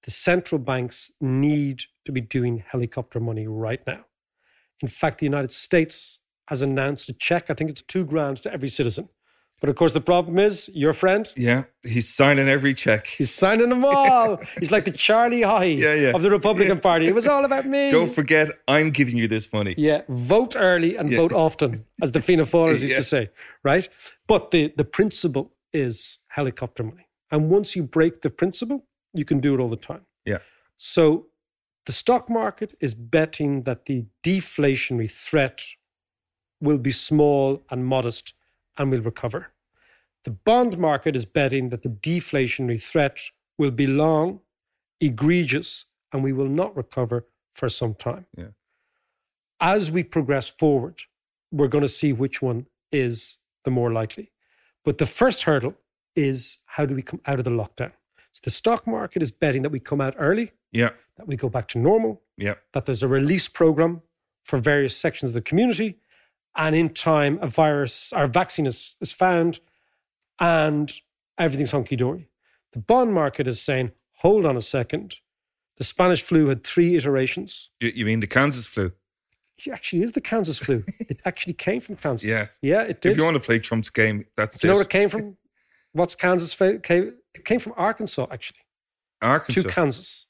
the central banks need to be doing helicopter money right now. In fact, the United States has announced a check, I think it's two grand to every citizen. But of course, the problem is your friend, Yeah. He's signing every check. he's signing them all. he's like the Charlie Haughey Yeah, yeah. of the Republican Party. It was all about me. Don't forget, I'm giving you this money. Yeah, vote early and Yeah. vote often, as the Fianna Fáiles used Yeah. to say, right? But the, the principle is helicopter money. And once you break the principle, you can do it all the time. Yeah. So the stock market is betting that the deflationary threat will be small and modest and will recover. The bond market is betting that the deflationary threat will be long, egregious, and we will not recover for some time. Yeah. As we progress forward, we're going to see which one is the more likely. But the first hurdle is how do we come out of the lockdown? So the stock market is betting that we come out early, Yeah. that we go back to normal, Yeah. that there's a release program for various sections of the community, and in time a virus or vaccine is, is found and everything's hunky dory. The bond market is saying, hold on a second. The Spanish flu had three iterations. You, you mean the Kansas flu? It actually is the Kansas flu. it actually came from Kansas. Yeah. Yeah, it did. If you want to play Trump's game, that's Do you know it. where it came from? What's Kansas? Came, it came from Arkansas, actually, Arkansas. to Kansas.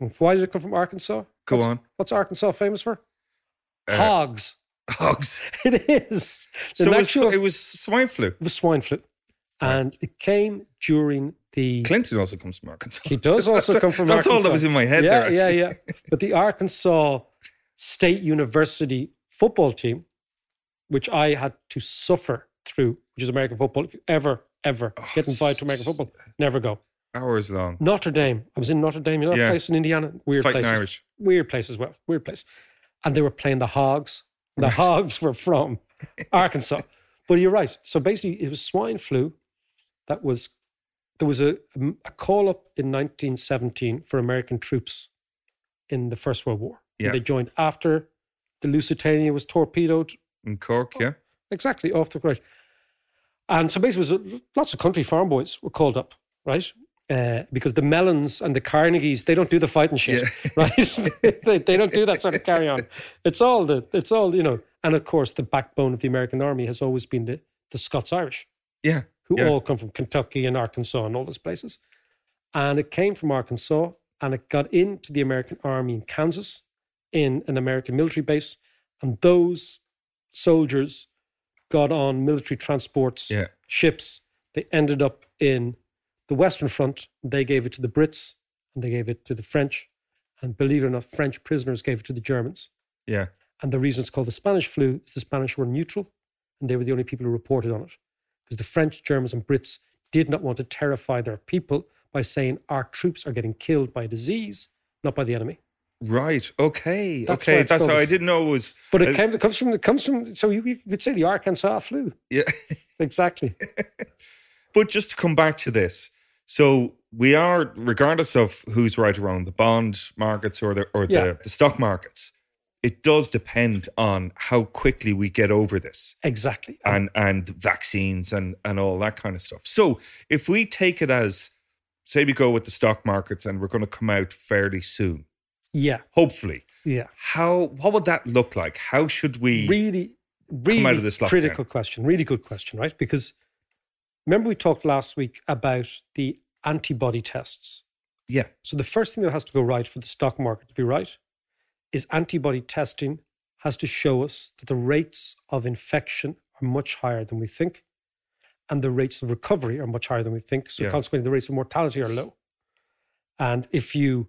And why did it come from Arkansas? Go What's- on. What's Arkansas famous for? Uh, Hogs. Hogs. It is. The So it was, it was swine flu. It was swine flu. And it came during the. Clinton also comes from Arkansas. He does also come from That's Arkansas. all that was in my head yeah, there. Yeah, actually. yeah, But the Arkansas State University football team, which I had to suffer through, which is American football. If you ever, ever Oh, get invited to American football, never go. Hours long. Notre Dame. I was in Notre Dame, you know, Yeah. place in Indiana. Weird Fighting place. Irish. Weird place as well. Weird place. And they were playing the Hogs. The Hogs were from Arkansas. But you're right. So basically, it was swine flu that was, there was a, a call up in 1917 for American troops in the First World War. Yeah. They joined after the Lusitania was torpedoed In Cork, yeah. exactly off the right. And so basically, was lots of country farm boys were called up, right? Uh, because the Mellons and the Carnegies, they don't do the fighting shit, right? they, they don't do that sort of carry on. It's all the, it's all you know. And of course, the backbone of the American army has always been the the Scots Irish, Yeah. who yeah. all come from Kentucky and Arkansas and all those places. And it came from Arkansas, and it got into the American army in Kansas, in an American military base, and those soldiers got on military transports, Yeah. ships. They ended up in the Western Front. They gave it to the Brits and they gave it to the French. And believe it or not, French prisoners gave it to the Germans. Yeah. And the reason it's called the Spanish flu is the Spanish were neutral and they were the only people who reported on it. Because the French, Germans, and Brits did not want to terrify their people by saying our troops are getting killed by disease, not by the enemy. Right. Okay. That's okay. That's how I didn't know it was. But it, uh, came, it comes from it comes from so you, you could say the Arkansas flu. Yeah. Exactly. But just to come back to this, so we are, regardless of who's right or wrong, the bond markets or the or Yeah. the, the stock markets, it does depend on how quickly we get over this Exactly. and and vaccines and and all that kind of stuff. So if we take it as, say, we go with the stock markets and we're going to come out fairly soon, Yeah. hopefully, Yeah. how what would that look like? How should we? Really, really out of this lockdown? critical question. Really good question, right? Because remember we talked last week about the antibody tests. yeah. So the first thing that has to go right for the stock market to be right is antibody testing has to show us that the rates of infection are much higher than we think, and the rates of recovery are much higher than we think. So Yeah. consequently, the rates of mortality are low. And if you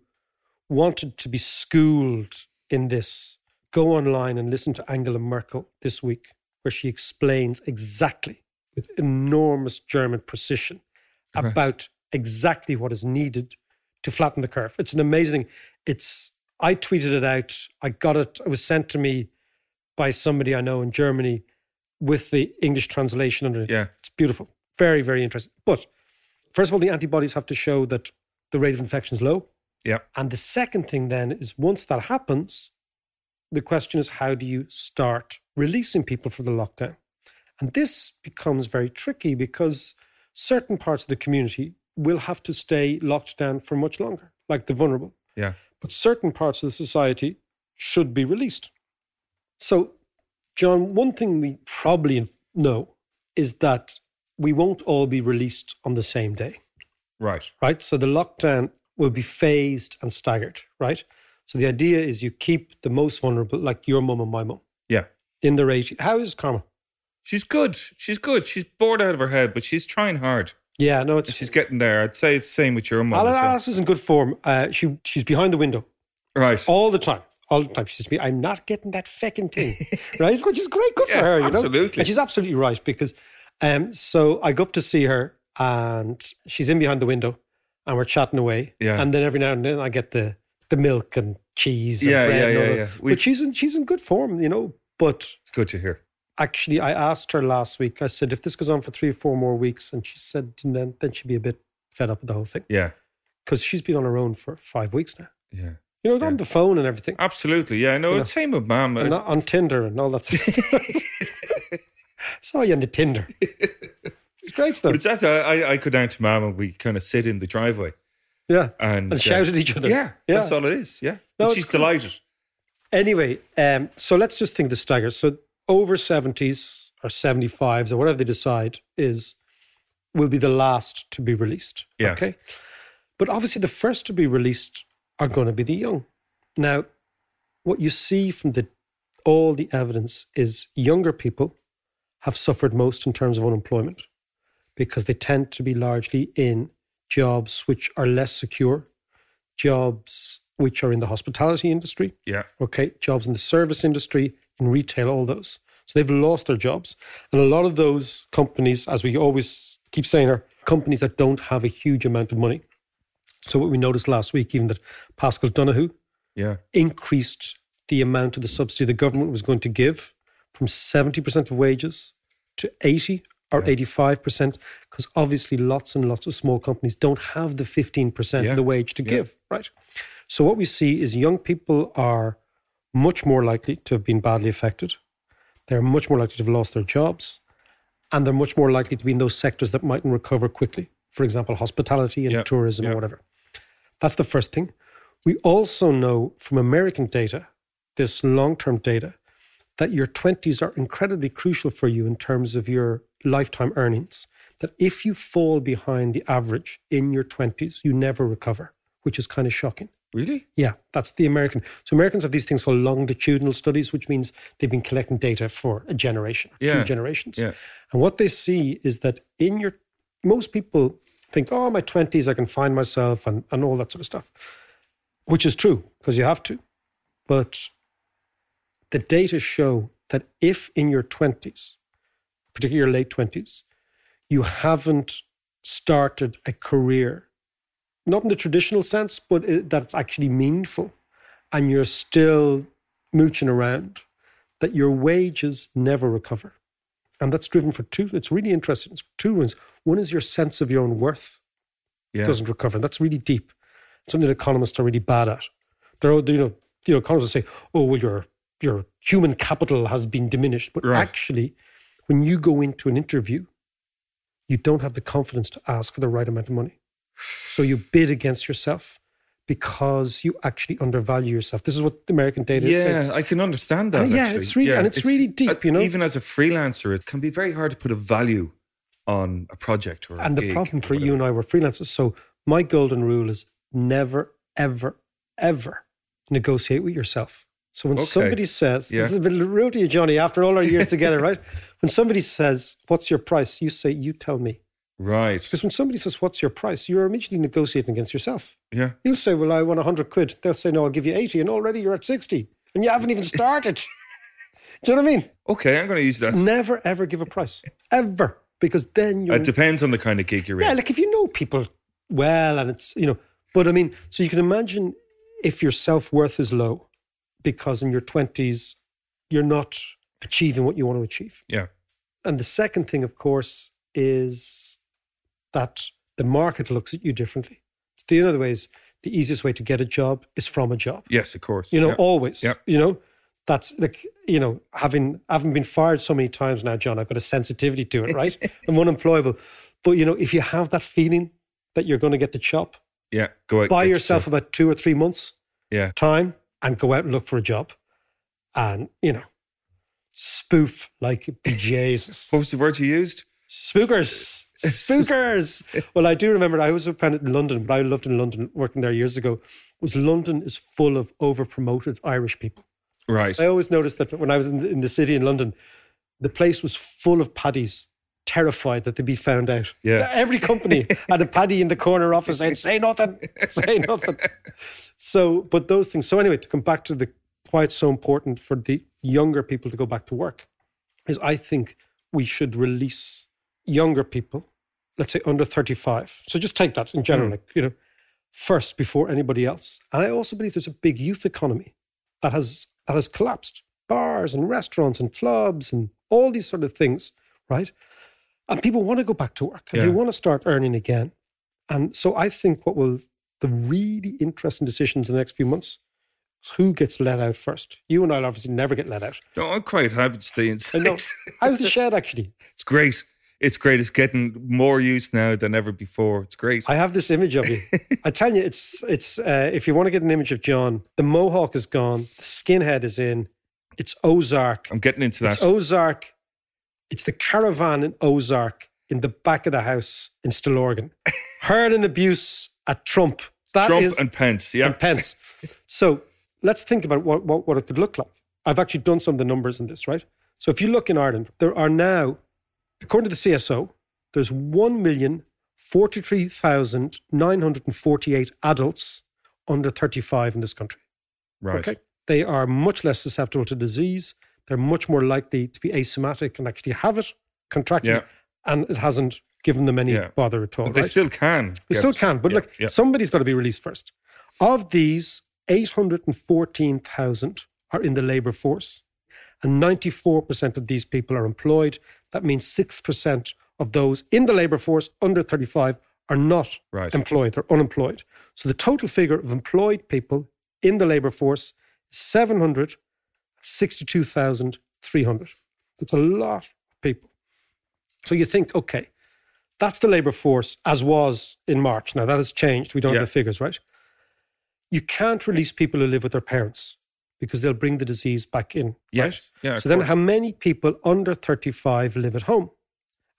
wanted to be schooled in this, go online and listen to Angela Merkel this week, where she explains exactly with enormous German precision Right. about exactly what is needed to flatten the curve. It's an amazing. It's I tweeted it out. I got it. It was sent to me by somebody I know in Germany with the English translation underneath. Yeah. It's beautiful. Very, very interesting. But first of all, the antibodies have to show that the rate of infection is low. Yeah. And the second thing then is once that happens, the question is how do you start releasing people from the lockdown? And this becomes very tricky because certain parts of the community will have to stay locked down for much longer, like the vulnerable. Yeah. But certain parts of the society should be released. So, John, one thing we probably know is that we won't all be released on the same day Right. right? So the lockdown will be phased and staggered, right? So the idea is you keep the most vulnerable, like your mum and my mum, Yeah. in their 80s. How is Karma? She's good. She's good. She's bored out of her head, but she's trying hard. Yeah, no, it's. She's getting there. I'd say it's the same with your mum. as well. Alice is in good form. Uh, she she's behind the window Right. all the time, all the time. She says to me, I'm not getting that feckin' thing. right? Which is great, good for her, you know? absolutely. And she's absolutely right because um so I go up to see her and she's in behind the window and we're chatting away. Yeah. And then every now and then I get the the milk and cheese and Yeah, bread yeah, and yeah, yeah. We- but she's in she's in good form, you know. But It's good to hear. actually I asked her last week, I said, if this goes on for three or four more weeks, and she said then then she'd be a bit fed up with the whole thing. Yeah. Because she's been on her own for five weeks now. Yeah. You know, on the phone and everything. Absolutely. Yeah. No, You know. it's same with mum. Uh and on Tinder and all that stuff. Saw you on the Tinder. Great stuff. But it's that I, I, go down to mum and we kind of sit in the driveway yeah. and, And shout uh, at each other. Yeah, Yeah. that's all it is. Yeah. No, she's cool. delighted. Anyway, um, so let's just think the stagger. So over 70s or 75s or whatever they decide is will be the last to be released. Yeah. Okay. But obviously the first to be released are going to be the young. Now, what you see from the all the evidence is younger people have suffered most in terms of unemployment because they tend to be largely in jobs which are less secure, jobs which are in the hospitality industry, Yeah. okay, jobs in the service industry, in retail, all those. So they've lost their jobs. And a lot of those companies, as we always keep saying, are companies that don't have a huge amount of money. So what we noticed last week, even that Paschal Donohoe Yeah. increased the amount of the subsidy the government was going to give from 70% of wages to 80 or 85%, because obviously lots and lots of small companies don't have the 15% Yeah. of the wage to Yeah. give, right? So what we see is young people are much more likely to have been badly affected. They're much more likely to have lost their jobs. And they're much more likely to be in those sectors that mightn't recover quickly. For example, hospitality and Yeah. tourism Yeah. or whatever. That's the first thing. We also know from American data, this long term data, that your 20s are incredibly crucial for you in terms of your lifetime earnings. That if you fall behind the average in your 20s, you never recover, which is kind of shocking. Really? Yeah, that's the American. So Americans have these things called longitudinal studies, which means they've been collecting data for a generation, Yeah. two generations. Yeah. And what they see is that in your, most people think, oh, my 20s, I can find myself and, and all that sort of stuff, which is true because you have to. But the data show that if in your 20s, particularly your late 20s, you haven't started a career, not in the traditional sense, but it, that's actually meaningful, and you're still mooching around, that your wages never recover. And that's driven for two, it's really interesting. It's two reasons. One is your sense of your own worth Yeah. doesn't recover. And that's really deep. It's Something that economists are really bad at. They're, all- you know, you know, economists say, oh, well, your, your human capital has been diminished. But Right. actually, when you go into an interview, you don't have the confidence to ask for the right amount of money. So you bid against yourself because you actually undervalue yourself. This is what the American data is. Yeah, I can understand that. Uh, yeah, actually. it's really- and it's really deep, you know? Even as a freelancer, it can be very hard to put a value on a project or a And the problem for you and I were freelancers. So my golden rule is never, ever, ever negotiate with yourself. So when Okay. somebody says, Yeah. this is a bit rude to you, Johnny, after all our years together, right? When somebody says, what's your price? You say, you tell me. Right. Because when somebody says, what's your price? You're immediately negotiating against yourself. Yeah. You'll say, well, I want 100 quid. They'll say, no, I'll give you 80. And already you're at 60. And you haven't even started. Do you know what I mean? Okay, I'm going to use that. Never, ever give a price. Ever. Because then you're... It depends on the kind of gig you're Yeah, in. like if you know people well and it's, you know, but I mean, so you can imagine if your self worth is low because in your 20s, you're not achieving what you want to achieve. Yeah. And the second thing, of course, is that the market looks at you differently. The other ways, the easiest way to get a job is from a job. Yes, of course. You know, Yeah. always. Yeah. You know, that's like, you know, having having been fired so many times now, John, I've got a sensitivity to it, right? I'm unemployable. But you know, if you have that feeling that you're going to get the chop, Yeah. Go out. buy yourself yourself- about two or three months Yeah. time and go out and look for a job. And, you know, spoof like Jesus. What was the word you used? Spookers. Spookers. well, I do remember I was found it in London, but I loved in London working there years ago. Was London is full of over promoted Irish people. Right. I always noticed that when I was in the, in the city in London, the place was full of paddies, terrified that they'd be found out. Yeah. Every company had a paddy in the corner office saying, say nothing, say nothing. So, but those things. So, anyway, to come back to the why it's so important for the younger people to go back to work is I think we should release younger people, let's say under 35. So just take that in general, Mm. like, you know, first before anybody else. And I also believe there's a big youth economy that has that has collapsed. Bars and restaurants and clubs and all these sort of things, right? And people want to go back to work and they want to start earning again. And so I think what will the really interesting decisions in the next few months is who gets let out first. You and I obviously never get let out. No, I'm quite happy to stay inside. How's the shed actually? It's great. It's great. It's getting more use now than ever before. It's great. I have this image of you. I tell you, it's it's. Uh, if you want to get an image of John, the mohawk is gone, the skinhead is in. It's Ozark. I'm getting into It's that. Ozark. It's the caravan in Ozark in the back of the house in Stillorgan, hurling abuse at Trump. That Trump is- and Pence. Yeah. and Pence. So let's think about what, what, what it could look like. I've actually done some of the numbers in this, right? So if you look in Ireland, there are now, according to the CSO, there's 1,043,948 adults under 35 in this country. Right. Okay. They are much less susceptible to disease. They're much more likely to be asymptomatic and actually have it, contracted, Yeah. and it hasn't given them any Yeah. bother at all. But they right? still can. They still it. can, but look, somebody's got to be released first. Of these, 814,000 are in the labour force, and 94% of these people are employed. That means 6% of those in the labour force under 35 are not Right. employed, they're unemployed. So the total figure of employed people in the labour force is 762,300. That's a lot of people. So you think, okay, that's the labour force as was in March. Now that has changed. We don't Yeah. have the figures, right? You can't release people who live with their parents because they'll bring the disease back in. Yes. Right? Yeah, so then course. how many people under 35 live at home?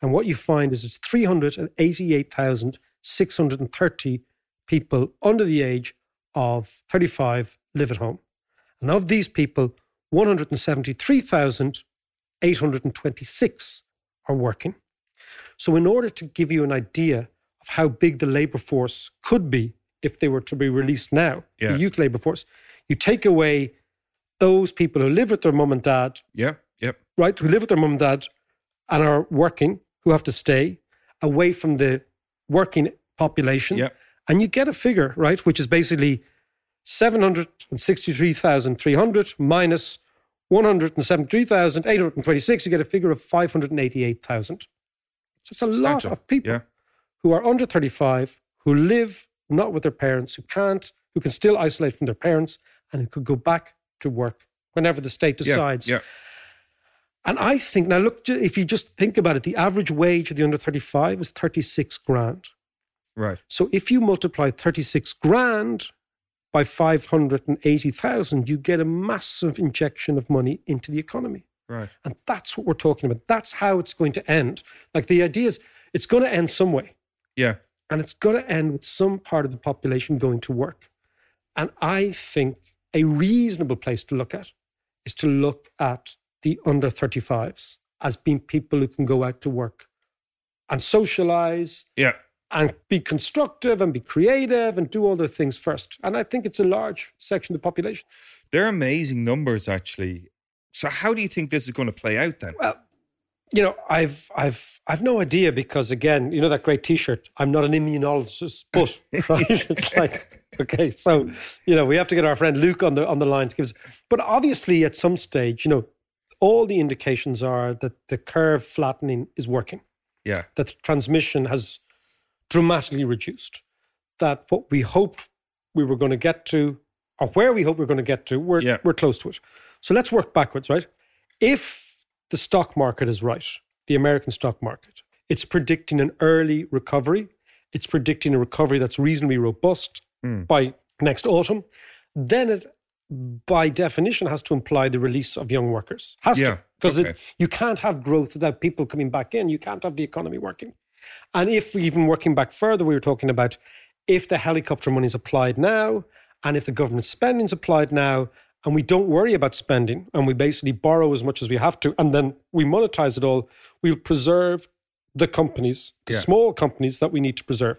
And what you find is it's 388,630 people under the age of 35 live at home. And of these people, 173,826 are working. So, in order to give you an idea of how big the labour force could be if they were to be released now, Yeah. the youth labour force, you take away those people who live with their mum and dad, Yeah. Yep. right, who live with their mum and dad and are working, who have to stay away from the working population. Yeah. And you get a figure, right, which is basically 763,300 minus 173,826. You get a figure of 588,000. So it's a lot of people Yeah. who are under 35, who live not with their parents, who can't, who can still isolate from their parents, and who could go back to work whenever the state decides. Yeah. And I think, now look, if you just think about it, the average wage of the under 35 is 36 grand. Right. So if you multiply 36 grand by 580,000, you get a massive injection of money into the economy. Right. And that's what we're talking about. That's how it's going to end. Like the idea is it's going to end some way. Yeah. And it's going to end with some part of the population going to work. And I think a reasonable place to look at is to look at the under 35s as being people who can go out to work and socialize Yeah. And be constructive and be creative and do all the things first. And I think it's a large section of the population. They're amazing numbers, actually. So, how do you think this is going to play out then? Well, you know, I've I've I've no idea because again, you know that great T-shirt. I'm not an immunologist, but right, it's like okay, so you know we have to get our friend Luke on the on the line to give us. But obviously, at some stage, you know, all the indications are that the curve flattening is working. Yeah. That transmission has dramatically reduced. That what we hoped we were going to get to, or where we hope we're going to get to, we're Yeah. we're close to it. So let's work backwards, right? If the stock market is right, the American stock market, it's predicting an early recovery. It's predicting a recovery that's reasonably robust Hmm. by next autumn. Then it, by definition, has to imply the release of young workers. Has Yeah, to. Because okay. you can't have growth without people coming back in. You can't have the economy working. And if we even working back further, we were talking about if the helicopter money is applied now, and if the government spending is applied now, and we don't worry about spending, and we basically borrow as much as we have to, and then we monetize it all, we'll preserve the companies, the Yeah. small companies that we need to preserve.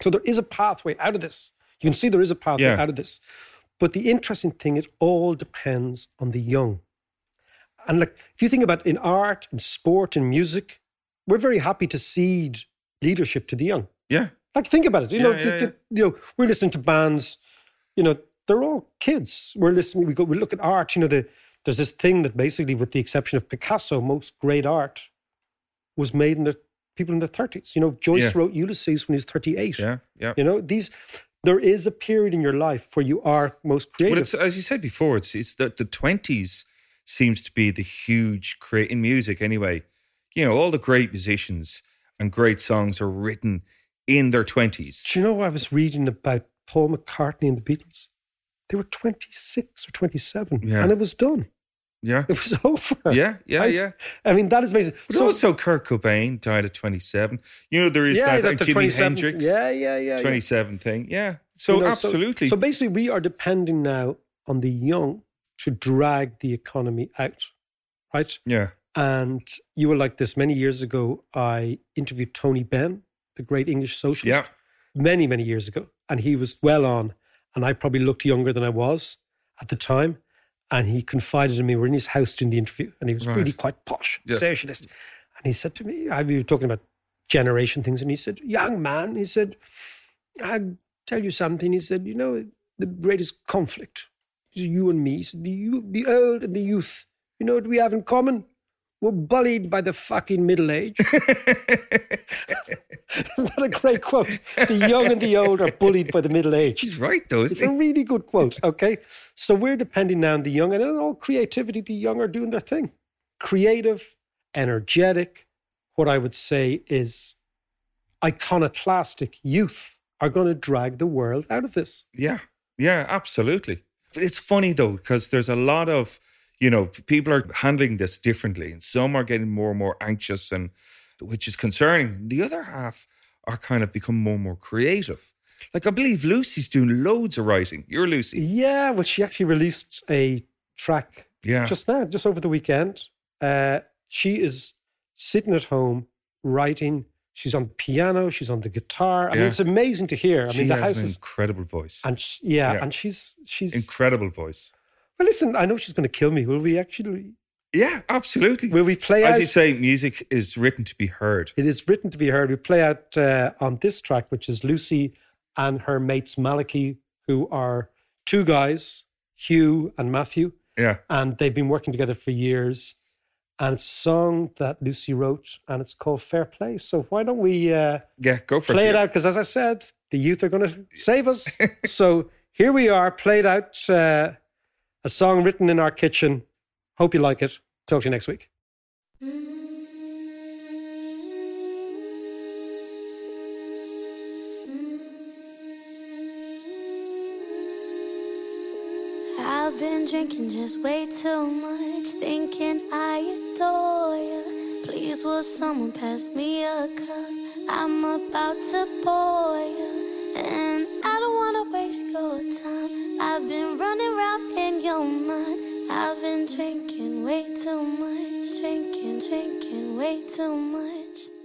So there is a pathway out of this. You can see there is a pathway Yeah. out of this. But the interesting thing, it all depends on the young. And like, if you think about in art and sport and music, we're very happy to cede leadership to the young. Yeah. Like, think about it. You Yeah, know, yeah, the, the- you know, we're listening to bands. You know, they're all kids. We're listening. We go. We look at art. You know, the, there's this thing that basically, with the exception of Picasso, most great art was made in the people in their thirties. You know, Joyce Yeah. wrote Ulysses when he was thirty-eight. Yeah, yeah. You know, these. There is a period in your life where you are most creative. But it's as you said before, it's it's that the twenties seems to be the huge create in music anyway. You know, all the great musicians and great songs are written in their twenties. Do you know I was reading about Paul McCartney and the Beatles? They were 26 or 27 Yeah. and it was done. Yeah. It was over. Yeah, yeah, Right? yeah. I mean, that is amazing. But also Kurt Cobain died at twenty seven. You know, there is yeah, that, that Jimi 27 Hendrix Yeah, yeah, yeah. yeah. twenty seven thing. Yeah. So You know, absolutely. So, basically, we are depending now on the young to drag the economy out, right? yeah. And you were like this many years ago. I interviewed Tony Benn, the great English socialist, many, many years ago. And he was well on. And I probably looked younger than I was at the time. And he confided in me. We're in his house doing the interview. And he was Right. really quite posh, Yeah. socialist. And he said to me, I, we were talking about generation things. And he said, Young man, he said, I'll tell you something. He said, You know, the greatest conflict is you and me. He said, the, you, the old and the youth. You know what we have in common? We're bullied by the fucking middle age. Isn't that a great quote? The young and the old are bullied by the middle age. He's right though, It's a really good quote. Okay. So we're depending now on the young and in all creativity, the young are doing their thing. Creative, energetic, what I would say is iconoclastic youth are going to drag the world out of this. Yeah, yeah, absolutely. It's funny though because there's a lot of you know people are handling this differently, and some are getting more and more anxious, and which is concerning. The other half are kind of become more and more creative. Like I believe Lucy's doing loads of writing. You're Lucy. Yeah, well, she actually released a track Yeah. just now, just over the weekend. Uh, she is sitting at home writing. She's on the piano. She's on the guitar. I mean, it's amazing to hear. I she mean, the has house an is incredible voice. and sh yeah, Yeah. and she's she's incredible voice. Well, listen, I know she's going to kill me. Will we actually? Yeah, absolutely. Will we play As out? you say, music is written to be heard. It is written to be heard. We play out uh, on this track, which is Lucy and her mates Maliki, who are two guys, Hugh and Matthew, Yeah. and they've been working together for years. And it's a song that Lucy wrote, and it's called Fair Play. So why don't we uh, Yeah, go for play it. it out? Because as I said, the youth are going to save us. so here we are, played out uh, a song written in our kitchen. Hope you like it. Talk to you next week. I've been drinking just way too much, thinking I adore you. Please, will someone pass me a cup? I'm about to bore you, and I don't wanna waste your time. I've been running around in your mind. I've been drinking way too much, drinking, drinking way too much.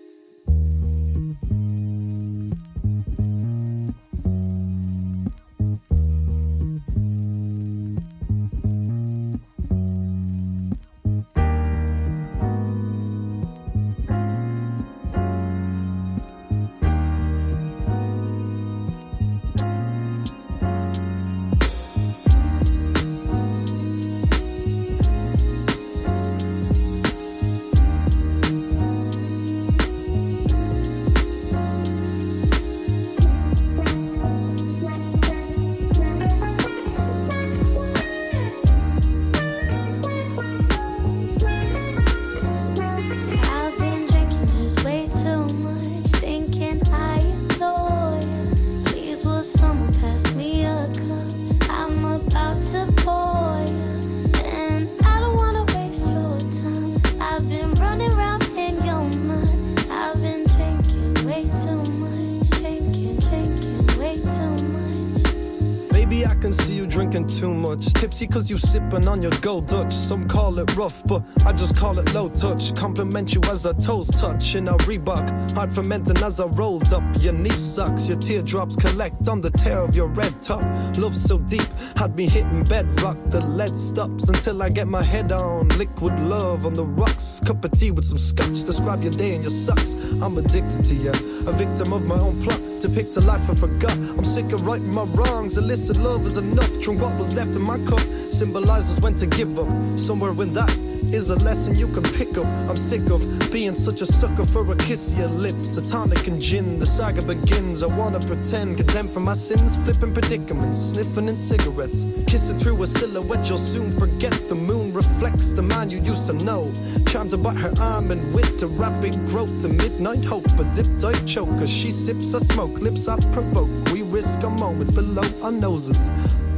Tipsy cause you sipping on your gold Dutch. Some call it rough, but I just call it low touch. Compliment you as our toes touch in a Reebok. Hard fermenting as I rolled up. Your knee sucks, your teardrops collect on the tear of your red top. Love so deep, had me hitting bedrock. The lead stops until I get my head on. Liquid love on the rocks. Cup of tea with some scotch. Describe your day and your sucks. I'm addicted to you, a victim of my own plot. Depict a life I forgot. I'm sick of righting my wrongs. Illicit love is enough. Drink what was left in my cup. Symbolizes when to give up. Somewhere in that is a lesson you can pick up. I'm sick of being such a sucker for a kiss of your lips. A tonic and gin, the saga begins. I wanna pretend, condemned for my sins, flipping predicaments, sniffing in cigarettes. Kissing through a silhouette, you'll soon forget. The moon reflects the man you used to know. Charmed about her arm and wit, a rapid growth, the midnight hope. A dipped I choke, as she sips, a smoke, lips I provoke. We risk our moments below our noses.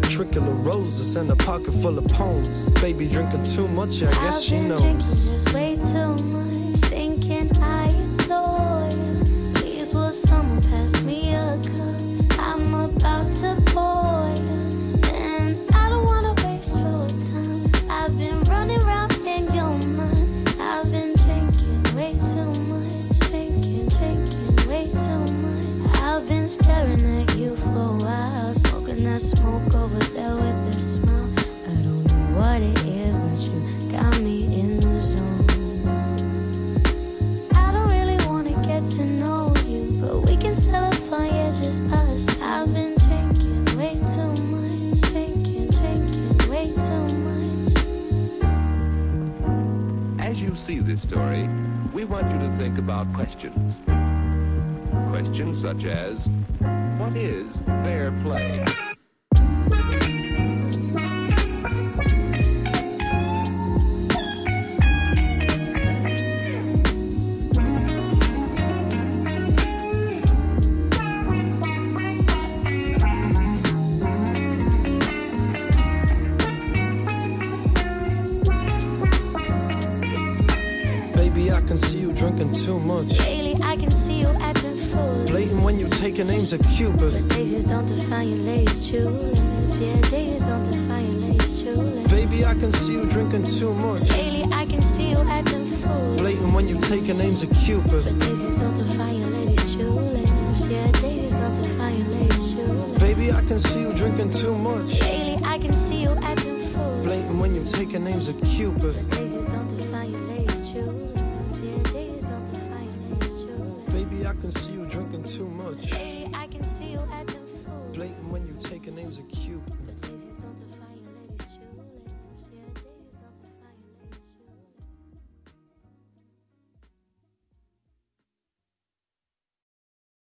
Trickle of roses and a pocket full of poems. Baby drinking too much, I guess I've she been knows. drinking just way too much, thinking I